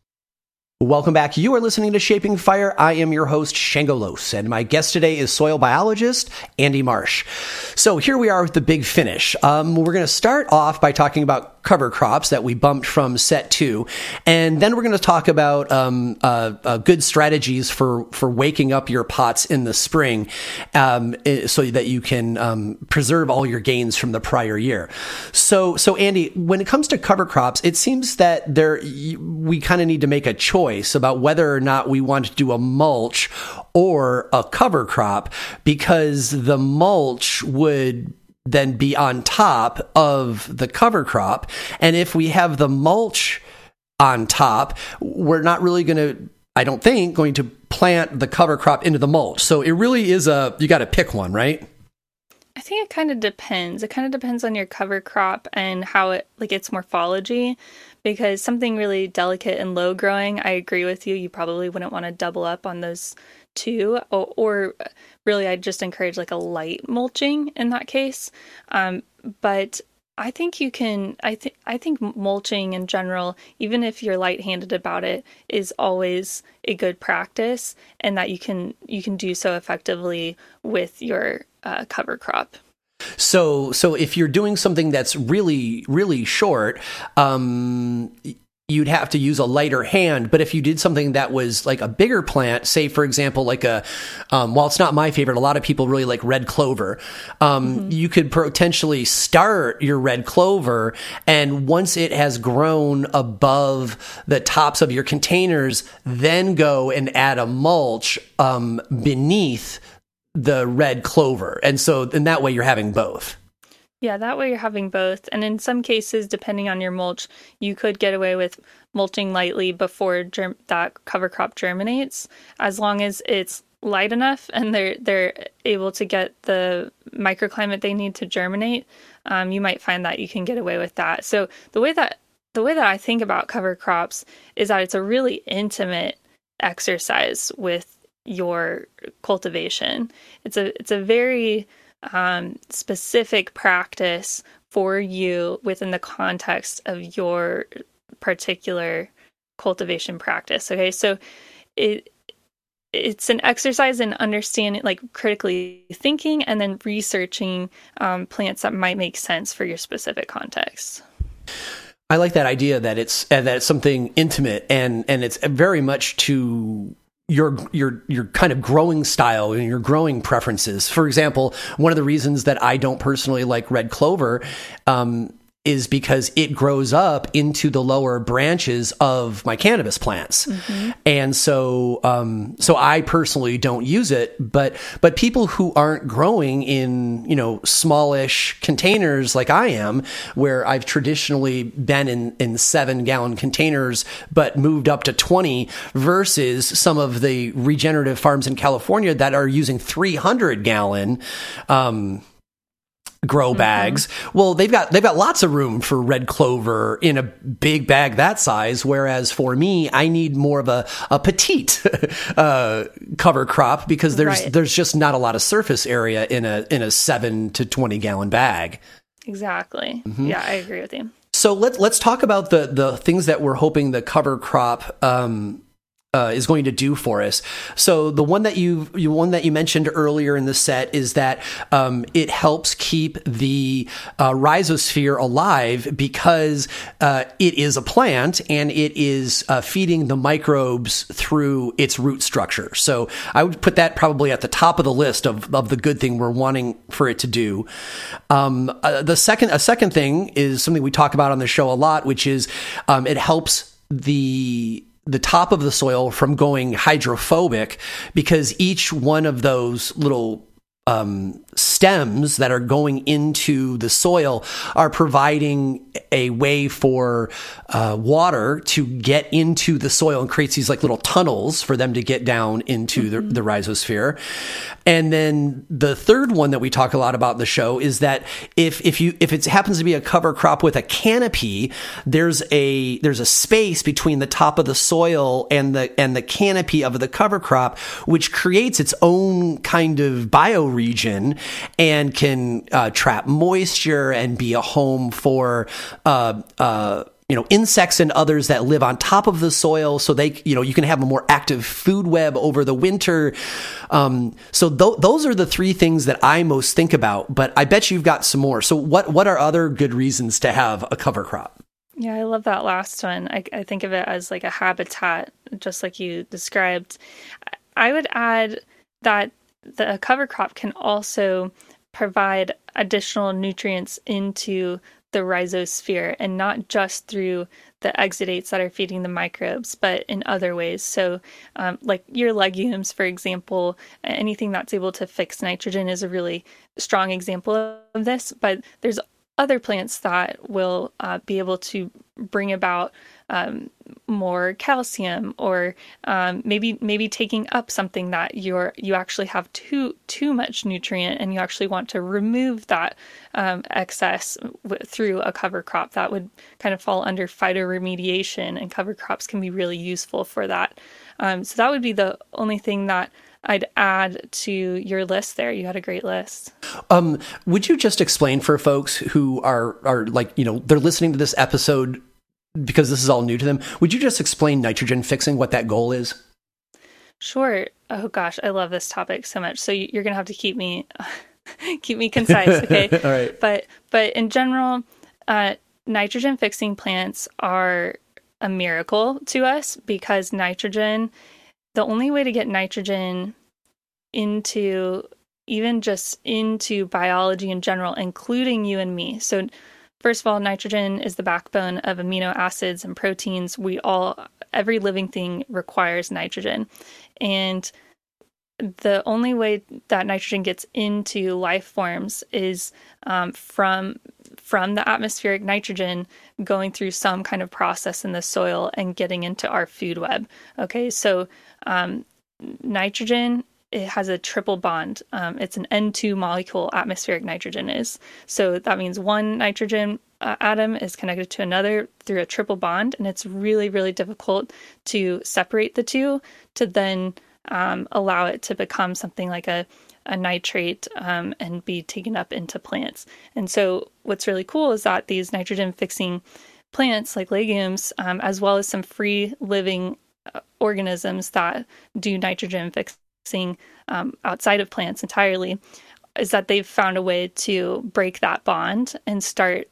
Welcome back. You are listening to Shaping Fire. I am your host, Shango Los, and my guest today is soil biologist Andy Marsh. So here we are with the big finish. Um, we're going to start off by talking about cover crops that we bumped from set two, and then we're going to talk about um, uh, uh, good strategies for for waking up your pots in the spring, um, eh, so that you can um, preserve all your gains from the prior year. So, so Andy, when it comes to cover crops, it seems that there we kind of need to make a choice about whether or not we want to do a mulch or a cover crop because the mulch would then be on top of the cover crop. And if we have the mulch on top, we're not really going to, I don't think, going to plant the cover crop into the mulch. So it really is a, you got to pick one, right? I think it kind of depends. It kind of depends on your cover crop and how it, like its morphology. Because something really delicate and low growing, I agree with you. You probably wouldn't want to double up on those two, or, or really I'd just encourage like a light mulching in that case. Um, but I think you can. I think I think mulching in general, even if you're light-handed about it, is always a good practice, and that you can you can do so effectively with your uh, cover crop. So, so if you're doing something that's really, really short, um, you'd have to use a lighter hand. But if you did something that was like a bigger plant, say for example, like a, um, while it's not my favorite, a lot of people really like red clover. Um, mm-hmm. You could potentially start your red clover, and once it has grown above the tops of your containers, then go and add a mulch um, beneath the red clover, and so in that way you're having both. Yeah, that way you're having both. And in some cases, depending on your mulch, you could get away with mulching lightly before germ- that cover crop germinates, as long as it's light enough and they're they're able to get the microclimate they need to germinate, um, you might find that you can get away with that. So the way that the way that I think about cover crops is that it's a really intimate exercise with your cultivation. It's a it's a very um, specific practice for you within the context of your particular cultivation practice. Okay, so it it's an exercise in understanding, like critically thinking, and then researching um, plants that might make sense for your specific context. I like that idea that it's uh, that it's something intimate and and it's very much to your your your kind of growing style and your growing preferences. For example, one of the reasons that I don't personally like red clover um, is because it grows up into the lower branches of my cannabis plants. Mm-hmm. And so, um, so I personally don't use it, but, but people who aren't growing in, you know, smallish containers like I am, where I've traditionally been in, in seven gallon containers, but moved up to 20 versus some of the regenerative farms in California that are using 300 gallon, um, grow mm-hmm. bags. Mm-hmm. Well, they've got they've got lots of room for red clover in a big bag that size. Whereas for me, I need more of a a petite uh, cover crop because there's right. there's just not a lot of surface area in a in a seven to twenty gallon bag. Exactly. Mm-hmm. Yeah, I agree with you. So let's let's talk about the the things that we're hoping the cover crop um, uh, is going to do for us. So the one that you, one that you mentioned earlier in the set is that um, it helps keep the uh, rhizosphere alive because uh, it is a plant and it is uh, feeding the microbes through its root structure. So I would put that probably at the top of the list of, of the good thing we're wanting for it to do. Um, uh, the second a second thing is something we talk about on the show a lot, which is um, it helps the the top of the soil from going hydrophobic because each one of those little um, stems that are going into the soil are providing a way for uh, water to get into the soil and creates these like little tunnels for them to get down into mm-hmm. the, the rhizosphere. And then the third one that we talk a lot about in the show is that if if you if it happens to be a cover crop with a canopy, there's a there's a space between the top of the soil and the and the canopy of the cover crop, which creates its own kind of bioregion and can uh, trap moisture and be a home for uh, uh, you know insects and others that live on top of the soil so they you know you can have a more active food web over the winter. Um, so th- those are the three things that i most think about but i bet you've got some more. So what what are other good reasons to have a cover crop? Yeah i love that last one. I, I think of it as like a habitat just like you described. I would add that the cover crop can also provide additional nutrients into the rhizosphere and not just through the exudates that are feeding the microbes, but in other ways. So, um, like your legumes, for example, anything that's able to fix nitrogen is a really strong example of this. But there's other plants that will uh, be able to bring about um, more calcium or um, maybe maybe taking up something that you're you actually have too too much nutrient and you actually want to remove that um, excess w- through a cover crop that would kind of fall under phytoremediation and cover crops can be really useful for that. Um, so that would be the only thing that I'd add to your list there. You had a great list. Um, would you just explain for folks who are are like you know they're listening to this episode because this is all new to them, would you just explain nitrogen fixing, what that goal is? Sure. Oh gosh, I love this topic so much. So you're going to have to keep me keep me concise, okay? all right. But but in general, uh, nitrogen fixing plants are a miracle to us because nitrogen the only way to get nitrogen into even just into biology in general, including you and me. So First of all, nitrogen is the backbone of amino acids and proteins. We all, every living thing requires nitrogen. And the only way that nitrogen gets into life forms is um, from from the atmospheric nitrogen going through some kind of process in the soil and getting into our food web. Okay, so um, nitrogen it has a triple bond. Um, it's an N2 molecule, atmospheric nitrogen is. So that means one nitrogen uh, atom is connected to another through a triple bond, and it's really, really difficult to separate the two to then um, allow it to become something like a a nitrate um, and be taken up into plants. And so, what's really cool is that these nitrogen fixing plants, like legumes, um, as well as some free living uh, organisms that do nitrogen fixing um, outside of plants entirely, is that they've found a way to break that bond and start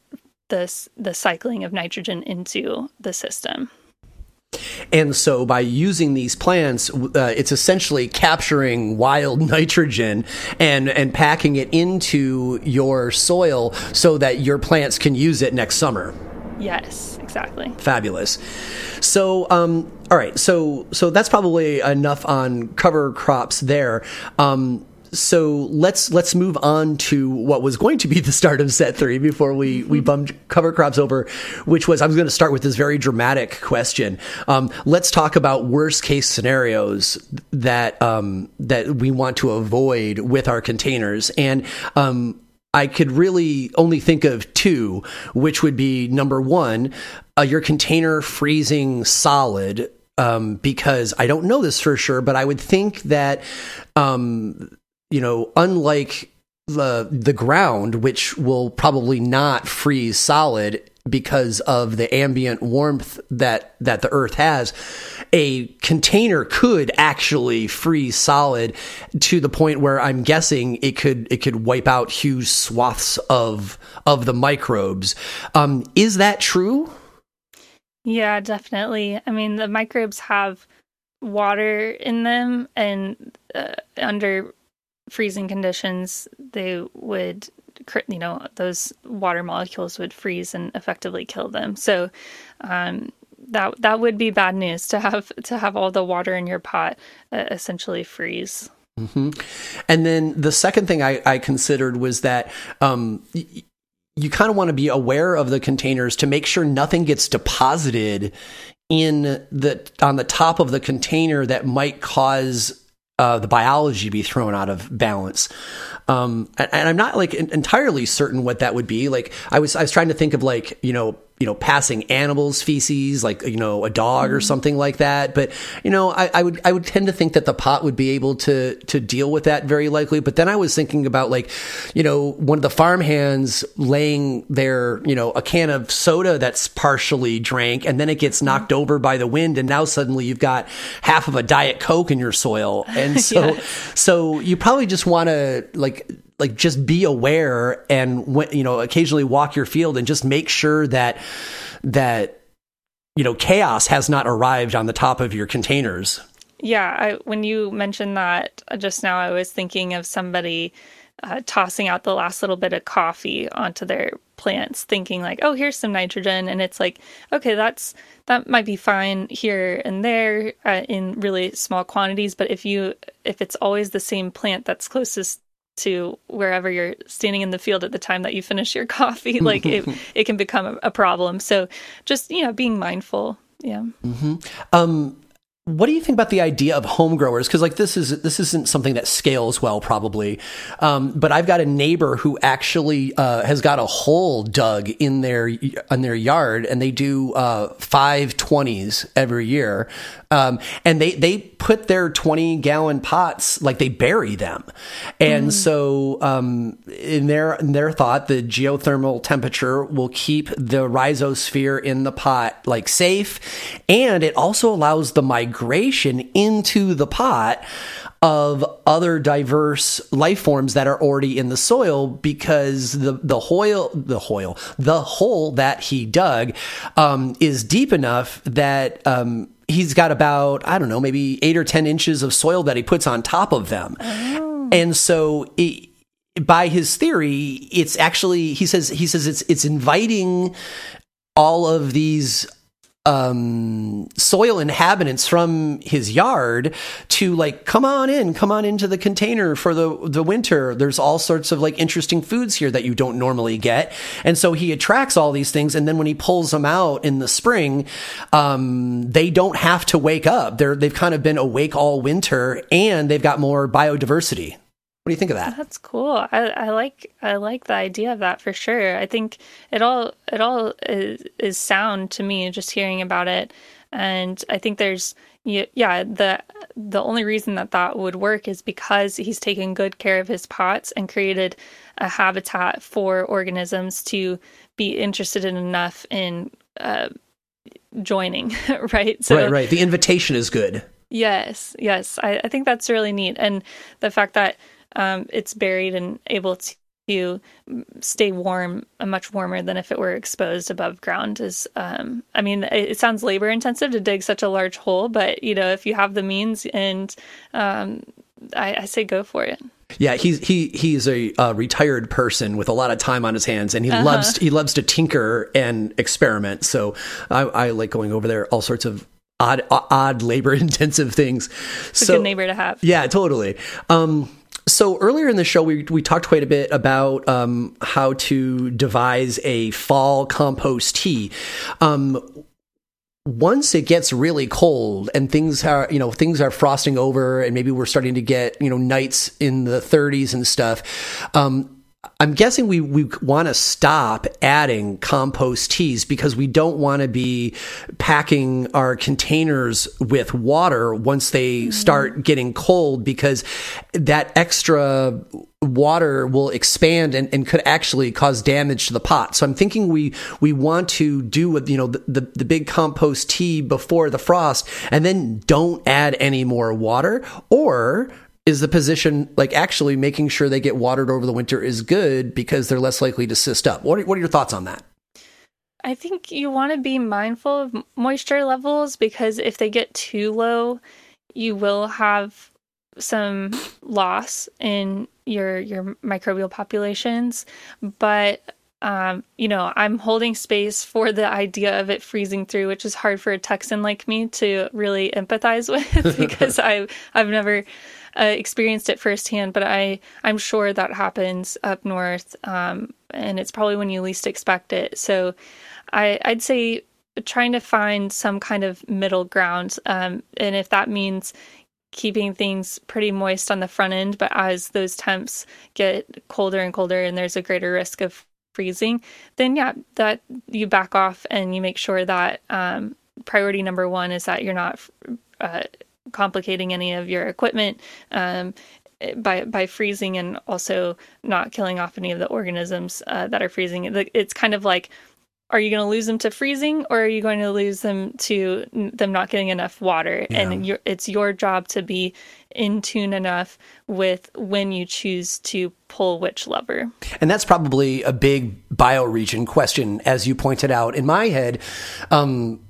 this the cycling of nitrogen into the system. And so, by using these plants, uh, it's essentially capturing wild nitrogen and and packing it into your soil so that your plants can use it next summer. Yes, exactly. Fabulous. So, um, all right. So, so that's probably enough on cover crops there. Um, so let's let's move on to what was going to be the start of set three before we we bumped cover crops over, which was I was going to start with this very dramatic question. Um, let's talk about worst case scenarios that um, that we want to avoid with our containers, and um, I could really only think of two, which would be number one, uh, your container freezing solid. Um, because I don't know this for sure, but I would think that um, you know, unlike the the ground, which will probably not freeze solid because of the ambient warmth that that the earth has a container could actually freeze solid to the point where i'm guessing it could it could wipe out huge swaths of of the microbes. Um, is that true? Yeah definitely. I mean the microbes have water in them and uh, under freezing conditions, they would, you know, those water molecules would freeze and effectively kill them. So, um, that that would be bad news to have to have all the water in your pot uh, essentially freeze. Mm-hmm. And then the second thing I, I considered was that um, y- you kind of want to be aware of the containers to make sure nothing gets deposited in the on the top of the container that might cause uh, the biology be thrown out of balance. Um, and, and, I'm not like entirely certain what that would be. Like I was, I was trying to think of like, you know, you know, passing animals feces, like, you know, a dog or mm-hmm. something like that. But, you know, I, I, would, I would tend to think that the pot would be able to, to deal with that very likely. But then I was thinking about like, you know, one of the farm hands laying their, you know, a can of soda that's partially drank and then it gets knocked mm-hmm. over by the wind. And now suddenly you've got half of a diet Coke in your soil. And so, yeah. so you probably just want to like, like just be aware and you know occasionally walk your field and just make sure that that you know chaos has not arrived on the top of your containers. Yeah I, when you mentioned that uh, just now i was thinking of somebody uh, tossing out the last little bit of coffee onto their plants thinking like oh here's some nitrogen and it's like okay that's that might be fine here and there uh, in really small quantities but if you if it's always the same plant that's closest to wherever you're standing in the field at the time that you finish your coffee like it, it can become a, problem so just you know being mindful yeah mm-hmm. um what do you think about the idea of home growers? Because like this is this isn't something that scales well, probably. Um, but I've got a neighbor who actually uh, has got a hole dug in their in their yard, and they do uh, five twenties every year. Um, and they they put their twenty gallon pots like they bury them, and mm. so um, in their in their thought, the geothermal temperature will keep the rhizosphere in the pot like safe, and it also allows the migration into the pot of other diverse life forms that are already in the soil because the the hole the hole the hole that he dug um, is deep enough that um, he's got about I don't know maybe eight or ten inches of soil that he puts on top of them, oh. and so. It, by his theory, it's actually he says he says it's it's inviting all of these um, soil inhabitants from his yard to like come on in, come on into the container for the the winter. There's all sorts of like interesting foods here that you don't normally get, and so he attracts all these things. And then when he pulls them out in the spring, um, they don't have to wake up. They're they've kind of been awake all winter, and they've got more biodiversity. What do you think of that? That's cool. I, I like I like the idea of that for sure. I think it all it all is, is sound to me just hearing about it, and I think there's yeah the the only reason that that would work is because he's taken good care of his pots and created a habitat for organisms to be interested in enough in uh, joining, right? So, right, right. The invitation is good. Yes, yes. I, I think that's really neat, and the fact that um, it's buried and able to stay warm, much warmer than if it were exposed above ground. Is um, I mean, it, it, sounds labor intensive to dig such a large hole, but you know, if you have the means, and um, I, I say go for it. Yeah, he's he he's a uh, retired person with a lot of time on his hands, and he uh-huh. loves he loves to tinker and experiment. So I, I like going over there, all sorts of odd odd labor intensive things. It's so, a good neighbor to have. Yeah, totally. Um, so earlier in the show, we we talked quite a bit about um, how to devise a fall compost tea. Um, once it gets really cold and things are you know things are frosting over and maybe we're starting to get you know nights in the 30s and stuff um, I'm guessing we, we want to stop adding compost teas because we don't want to be packing our containers with water once they mm-hmm. start getting cold because that extra water will expand and, and could actually cause damage to the pot. So I'm thinking we we want to do with you know the, the, the big compost tea before the frost and then don't add any more water or is the position like actually making sure they get watered over the winter is good because they're less likely to cyst up. What are, what are your thoughts on that? I think you want to be mindful of moisture levels because if they get too low, you will have some loss in your your microbial populations. But um, you know, I'm holding space for the idea of it freezing through, which is hard for a Texan like me to really empathize with because I I've never uh, experienced it firsthand, but I I'm sure that happens up north, um, and it's probably when you least expect it. So, I I'd say trying to find some kind of middle ground, um, and if that means keeping things pretty moist on the front end, but as those temps get colder and colder, and there's a greater risk of freezing, then yeah, that you back off and you make sure that um, priority number one is that you're not uh, complicating any of your equipment um, by by freezing and also not killing off any of the organisms uh, that are freezing. It's kind of like, are you going to lose them to freezing, or are you going to lose them to them not getting enough water? Yeah. And it's your job to be in tune enough with when you choose to pull which lever. And that's probably a big bioregion question, as you pointed out. In my head, um,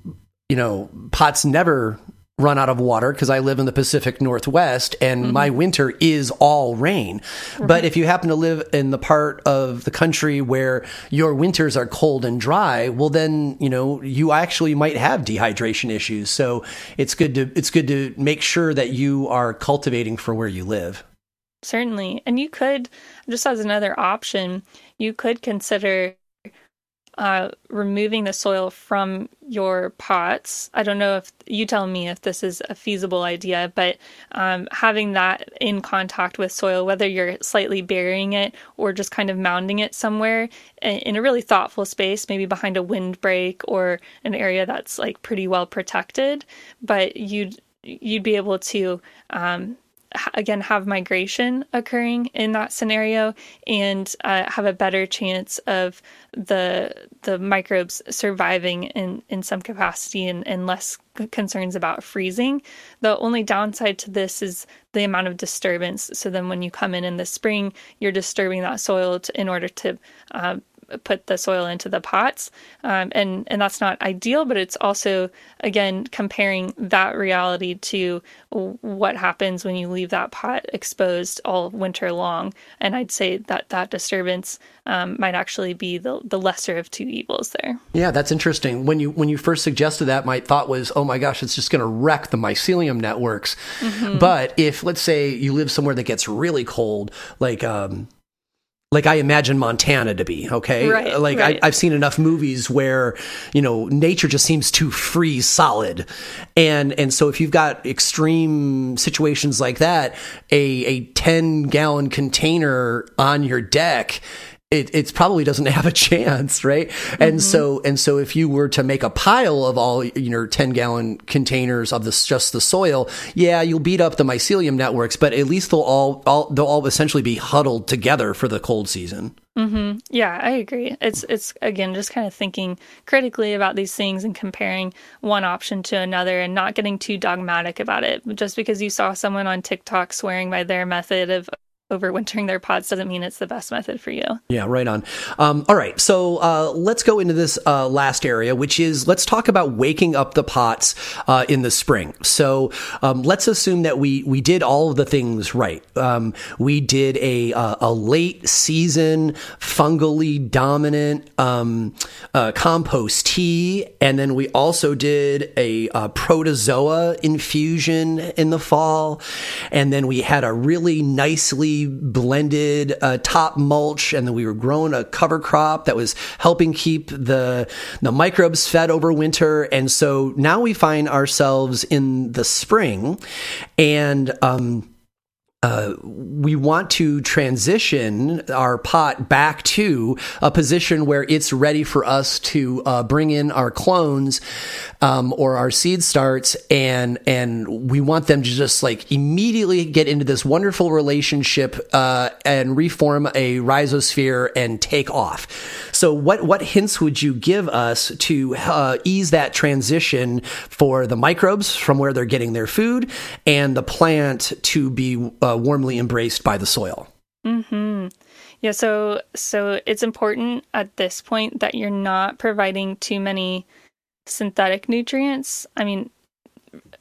you know, pots never run out of water because I live in the Pacific Northwest and mm-hmm. my winter is all rain. Right. But if you happen to live in the part of the country where your winters are cold and dry, well then, you know, you actually might have dehydration issues. So it's good to it's good to make sure that you are cultivating for where you live. Certainly. And you could just as another option, you could consider uh, removing the soil from your pots. I don't know if you tell me if this is a feasible idea, but um, having that in contact with soil, whether you're slightly burying it or just kind of mounding it somewhere in a really thoughtful space, maybe behind a windbreak or an area that's like pretty well protected, but you'd you'd be able to um, again have migration occurring in that scenario and uh, have a better chance of the the microbes surviving in in some capacity and, and less concerns about freezing. The only downside to this is the amount of disturbance. So then when you come in in the spring you're disturbing that soil to, in order to uh, put the soil into the pots, um, and and that's not ideal. But it's also again comparing that reality to what happens when you leave that pot exposed all winter long. And I'd say that that disturbance um, might actually be the the lesser of two evils there. Yeah, that's interesting. When you when you first suggested that, my thought was, oh my gosh, it's just going to wreck the mycelium networks. Mm-hmm. But if let's say you live somewhere that gets really cold, like um, like I imagine Montana to be, okay? Right, like right. I, have seen enough movies where, you know, nature just seems to freeze solid. And and so if you've got extreme situations like that, a a 10 gallon container on your deck it it probably doesn't have a chance, right? Mm-hmm. And so and so if you were to make a pile of all your 10 gallon containers of this just the soil, yeah, you'll beat up the mycelium networks, but at least they'll all, all they'll all essentially be huddled together for the cold season. Mm-hmm. Yeah, I agree. It's it's again just kind of thinking critically about these things and comparing one option to another, and not getting too dogmatic about it. Just because you saw someone on TikTok swearing by their method of overwintering their pods doesn't mean it's the best method for you. Yeah, right on. Um, all right, so uh, let's go into this uh, last area, which is let's talk about waking up the pots uh, in the spring. So um, let's assume that we we did all of the things right. Um, we did a a late season fungally dominant um, uh, compost tea, and then we also did a, a protozoa infusion in the fall, and then we had a really nicely blended uh, top mulch, and then we were growing a cover crop that was helping keep the the microbes fed over winter. And so now we find ourselves in the spring, and um, uh, we want to transition our pot back to a position where it's ready for us to uh, bring in our clones um, or our seed starts, and and we want them to just like immediately get into this wonderful relationship uh, and reform a rhizosphere and take off. So, what what hints would you give us to uh, ease that transition for the microbes from where they're getting their food and the plant to be uh, warmly embraced by the soil. Hmm. Yeah. So so it's important at this point that you're not providing too many synthetic nutrients. I mean,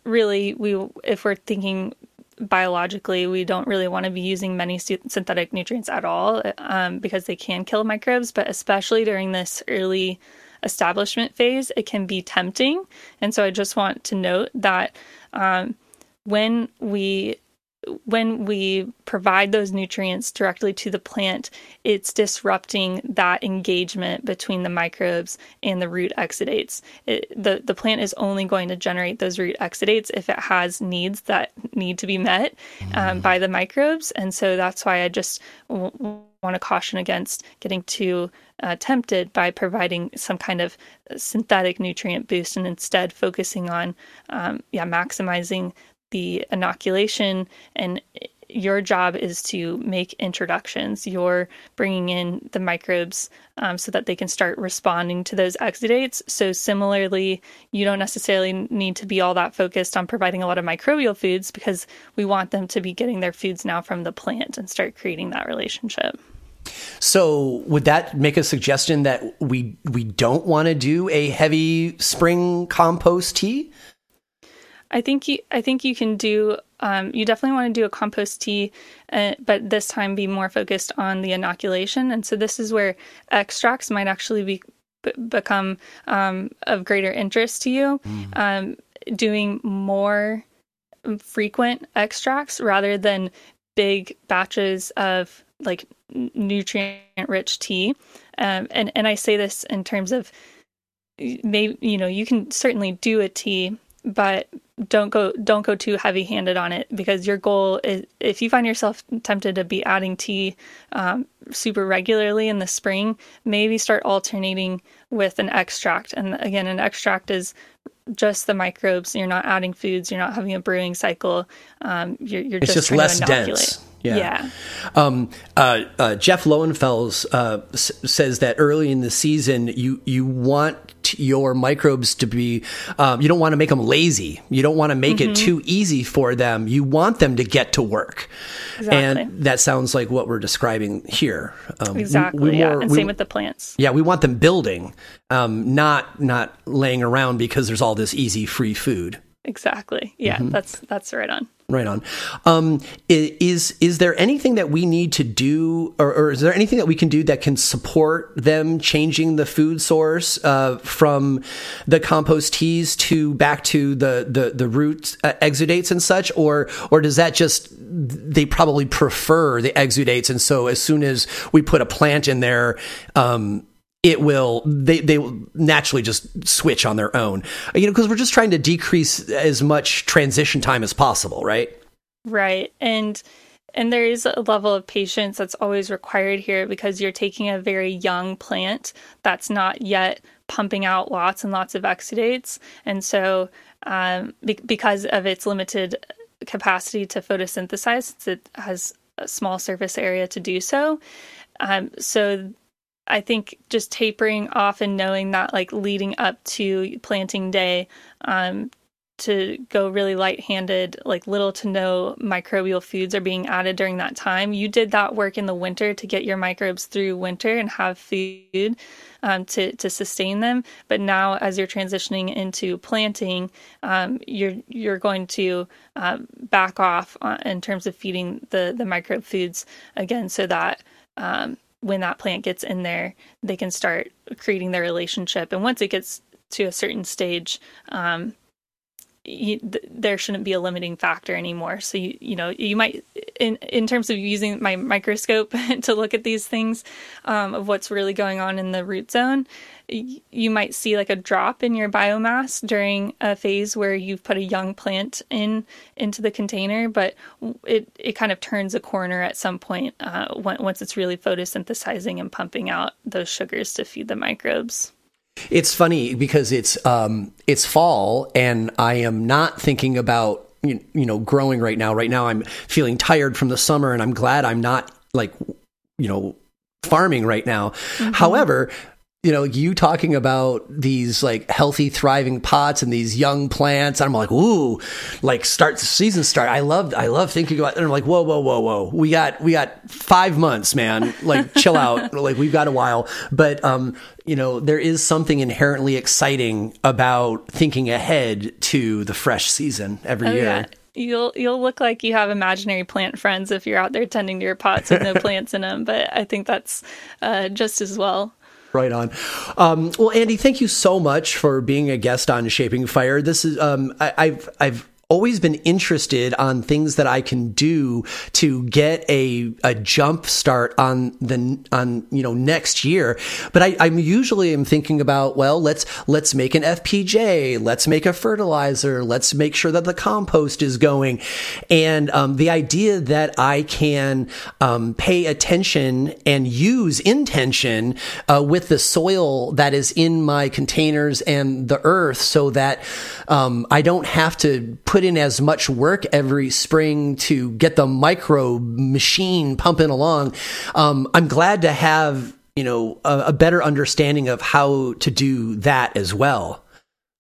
really, we if we're thinking biologically, we don't really want to be using many synthetic nutrients at all um, because they can kill microbes. But especially during this early establishment phase, it can be tempting. And so I just want to note that um, when we when we provide those nutrients directly to the plant, it's disrupting that engagement between the microbes and the root exudates. It, the, the plant is only going to generate those root exudates if it has needs that need to be met um, by the microbes. And so that's why I just w- want to caution against getting too uh, tempted by providing some kind of synthetic nutrient boost and instead focusing on um, yeah maximizing the inoculation and your job is to make introductions. You're bringing in the microbes um, so that they can start responding to those exudates. So, similarly, you don't necessarily need to be all that focused on providing a lot of microbial foods because we want them to be getting their foods now from the plant and start creating that relationship. So, would that make a suggestion that we we don't want to do a heavy spring compost tea? I think you I think you can do um, you definitely want to do a compost tea, uh, but this time be more focused on the inoculation. And so this is where extracts might actually be b- become um, of greater interest to you. Mm. Um, doing more frequent extracts rather than big batches of like nutrient rich tea. Um, and and I say this in terms of maybe you know you can certainly do a tea, but don't go don't go too heavy handed on it because your goal is if you find yourself tempted to be adding tea um, super regularly in the spring maybe start alternating with an extract. And again an extract is just the microbes. You're not adding foods. You're not having a brewing cycle. Um, you're, you're it's just, just less dense Yeah. Yeah. Um, uh, uh, Jeff Lowenfels uh, s- says that early in the season, you you want your microbes to be, um, you don't want to make them lazy. You don't want to make Mm-hmm. it too easy for them. You want them to get to work. Exactly. And that sounds like what we're describing here. Um, we- Exactly. we yeah. more- and we- same with the plants. yeah, we want them building, um, not not laying around because there's all this easy free food. Exactly. Yeah. Mm-hmm. That's that's right on. Right on. Um, is is there anything that we need to do, or, or is there anything that we can do that can support them changing the food source uh, from the compost teas to back to the the the root uh, exudates and such, or or does that just they probably prefer the exudates, and so as soon as we put a plant in there. Um, it will they they will naturally just switch on their own you know because we're just trying to decrease as much transition time as possible right Right. And and there is a level of patience that's always required here because you're taking a very young plant that's not yet pumping out lots and lots of exudates. And so, um, be- because of its limited capacity to photosynthesize, it has a small surface area to do so. Um, so, I think just tapering off and knowing that, like leading up to planting day, um, to go really light handed, like little to no microbial foods are being added during that time. You did that work in the winter to get your microbes through winter and have food um, to, to sustain them. But now, as you're transitioning into planting, um, you're you're going to um, back off on, in terms of feeding the, the microbe foods again so that um, when that plant gets in there, they can start creating their relationship. And once it gets to a certain stage, um, you, th- there shouldn't be a limiting factor anymore. So you you know you might in in terms of using my microscope to look at these things um, of what's really going on in the root zone, y- you might see like a drop in your biomass during a phase where you've put a young plant in into the container, but it it kind of turns a corner at some point uh, once it's really photosynthesizing and pumping out those sugars to feed the microbes. It's funny because it's um, it's fall, and I am not thinking about you you know growing right now. Right now, I'm feeling tired from the summer, and I'm glad I'm not like you know farming right now. However. You know, you talking about these like healthy, thriving pots and these young plants. I'm like, ooh, like start the season start. I love, I love thinking about. And I'm like, whoa, whoa, whoa, whoa. We got, we got five months, man. Like, chill out. Like, we've got a while. But um, you know, there is something inherently exciting about thinking ahead to the fresh season every Oh, year. yeah. You'll you'll look like you have imaginary plant friends if you're out there tending to your pots with no plants in them. But I think that's uh, just as well. Right on. Um, well, Andy, thank you so much for being a guest on Shaping Fire. This is um, I, I've I've always been interested on things that I can do to get a a jump start on the on you know next year. But I, I'm usually am thinking about well, let's let's make an FPJ, let's make a fertilizer, let's make sure that the compost is going, and um, the idea that I can um, pay attention and use intention uh, with the soil that is in my containers and the earth, so that um, I don't have to put in as much work every spring to get the micro machine pumping along. Um, I'm glad to have you know a, a better understanding of how to do that as well.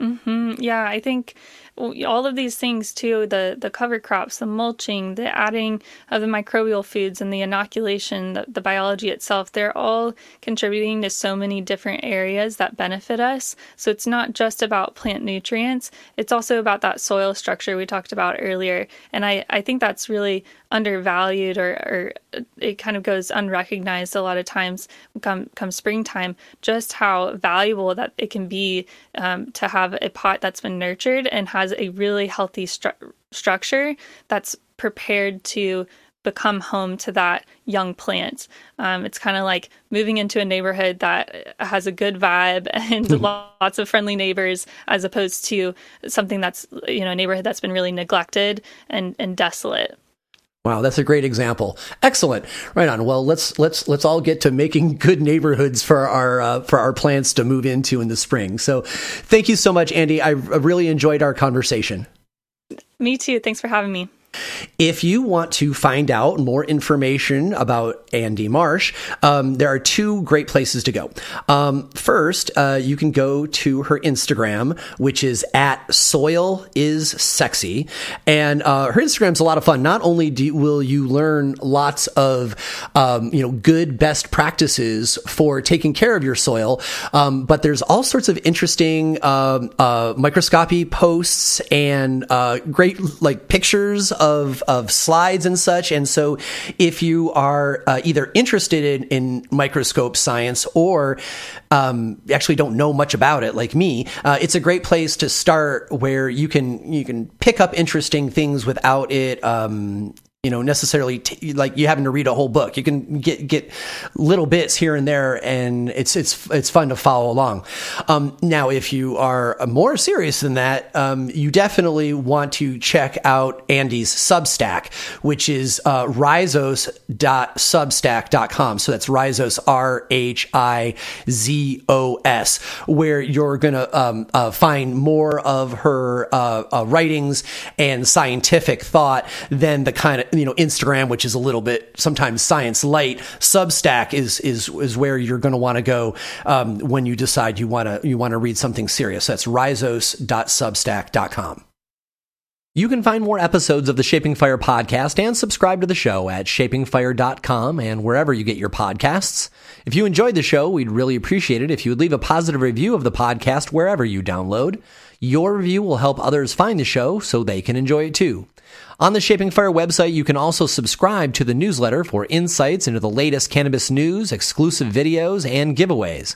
hmm Yeah, I think all of these things too the the cover crops the mulching the adding of the microbial foods and the inoculation the, the biology itself they're all contributing to so many different areas that benefit us. So it's not just about plant nutrients it's also about that soil structure we talked about earlier. And i i think that's really undervalued or, or it kind of goes unrecognized a lot of times come come springtime just how valuable that it can be um, to have a pot that's been nurtured and has a really healthy stru- structure that's prepared to become home to that young plant. Um, it's kind of like moving into a neighborhood that has a good vibe and lots of friendly neighbors, as opposed to something that's you know a neighborhood that's been really neglected and and desolate. Wow, that's a great example. Excellent. Right on. Well, let's let's let's all get to making good neighborhoods for our uh, for our plants to move into in the spring. So, thank you so much, Andy. I really enjoyed our conversation. Me too. Thanks for having me. If you want to find out more information about Andy Marsh, um, there are two great places to go. Um, first, uh, you can go to her Instagram, which is at Soil is Sexy, and uh, her Instagram's a lot of fun. Not only do, will you learn lots of um, you know good best practices for taking care of your soil, um, but there's all sorts of interesting um, uh, microscopy posts and uh, great like pictures of of slides and such. And so, if you are uh, either interested in, in, microscope science or um, actually don't know much about it, like me, uh, it's a great place to start where you can you can pick up interesting things without it um, you know necessarily t- like you having to read a whole book. You can get get little bits here and there and it's it's it's fun to follow along. Um, now if you are more serious than that um, you definitely want to check out andy's substack which is uh, rhizos.substack.com so that's rhizos r-h-i-z-o-s where you're gonna um, uh, find more of her uh, uh writings and scientific thought than the kind of you know Instagram, which is a little bit sometimes science light. Substack is is is where you're going to want to go um, when you decide you want to you want to read something serious. That's rhizos.substack.com. You can find more episodes of the Shaping Fire podcast and subscribe to the show at shapingfire.com and wherever you get your podcasts. If you enjoyed the show, we'd really appreciate it if you would leave a positive review of the podcast wherever you download. Your review will help others find the show so they can enjoy it too. On the Shaping Fire website, you can also subscribe to the newsletter for insights into the latest cannabis news, exclusive videos, and giveaways.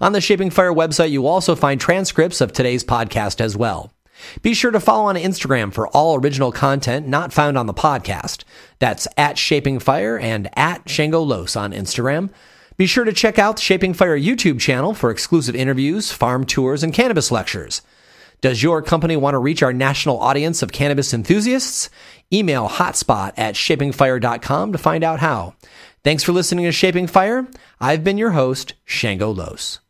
On the Shaping Fire website, you will also find transcripts of today's podcast as well. Be sure to follow on Instagram for all original content not found on the podcast. That's at Shaping Fire and at Shango Los on Instagram. Be sure to check out the Shaping Fire YouTube channel for exclusive interviews, farm tours, and cannabis lectures. Does your company want to reach our national audience of cannabis enthusiasts? Email hotspot at shapingfire.com to find out how. Thanks for listening to Shaping Fire. I've been your host, Shango Los.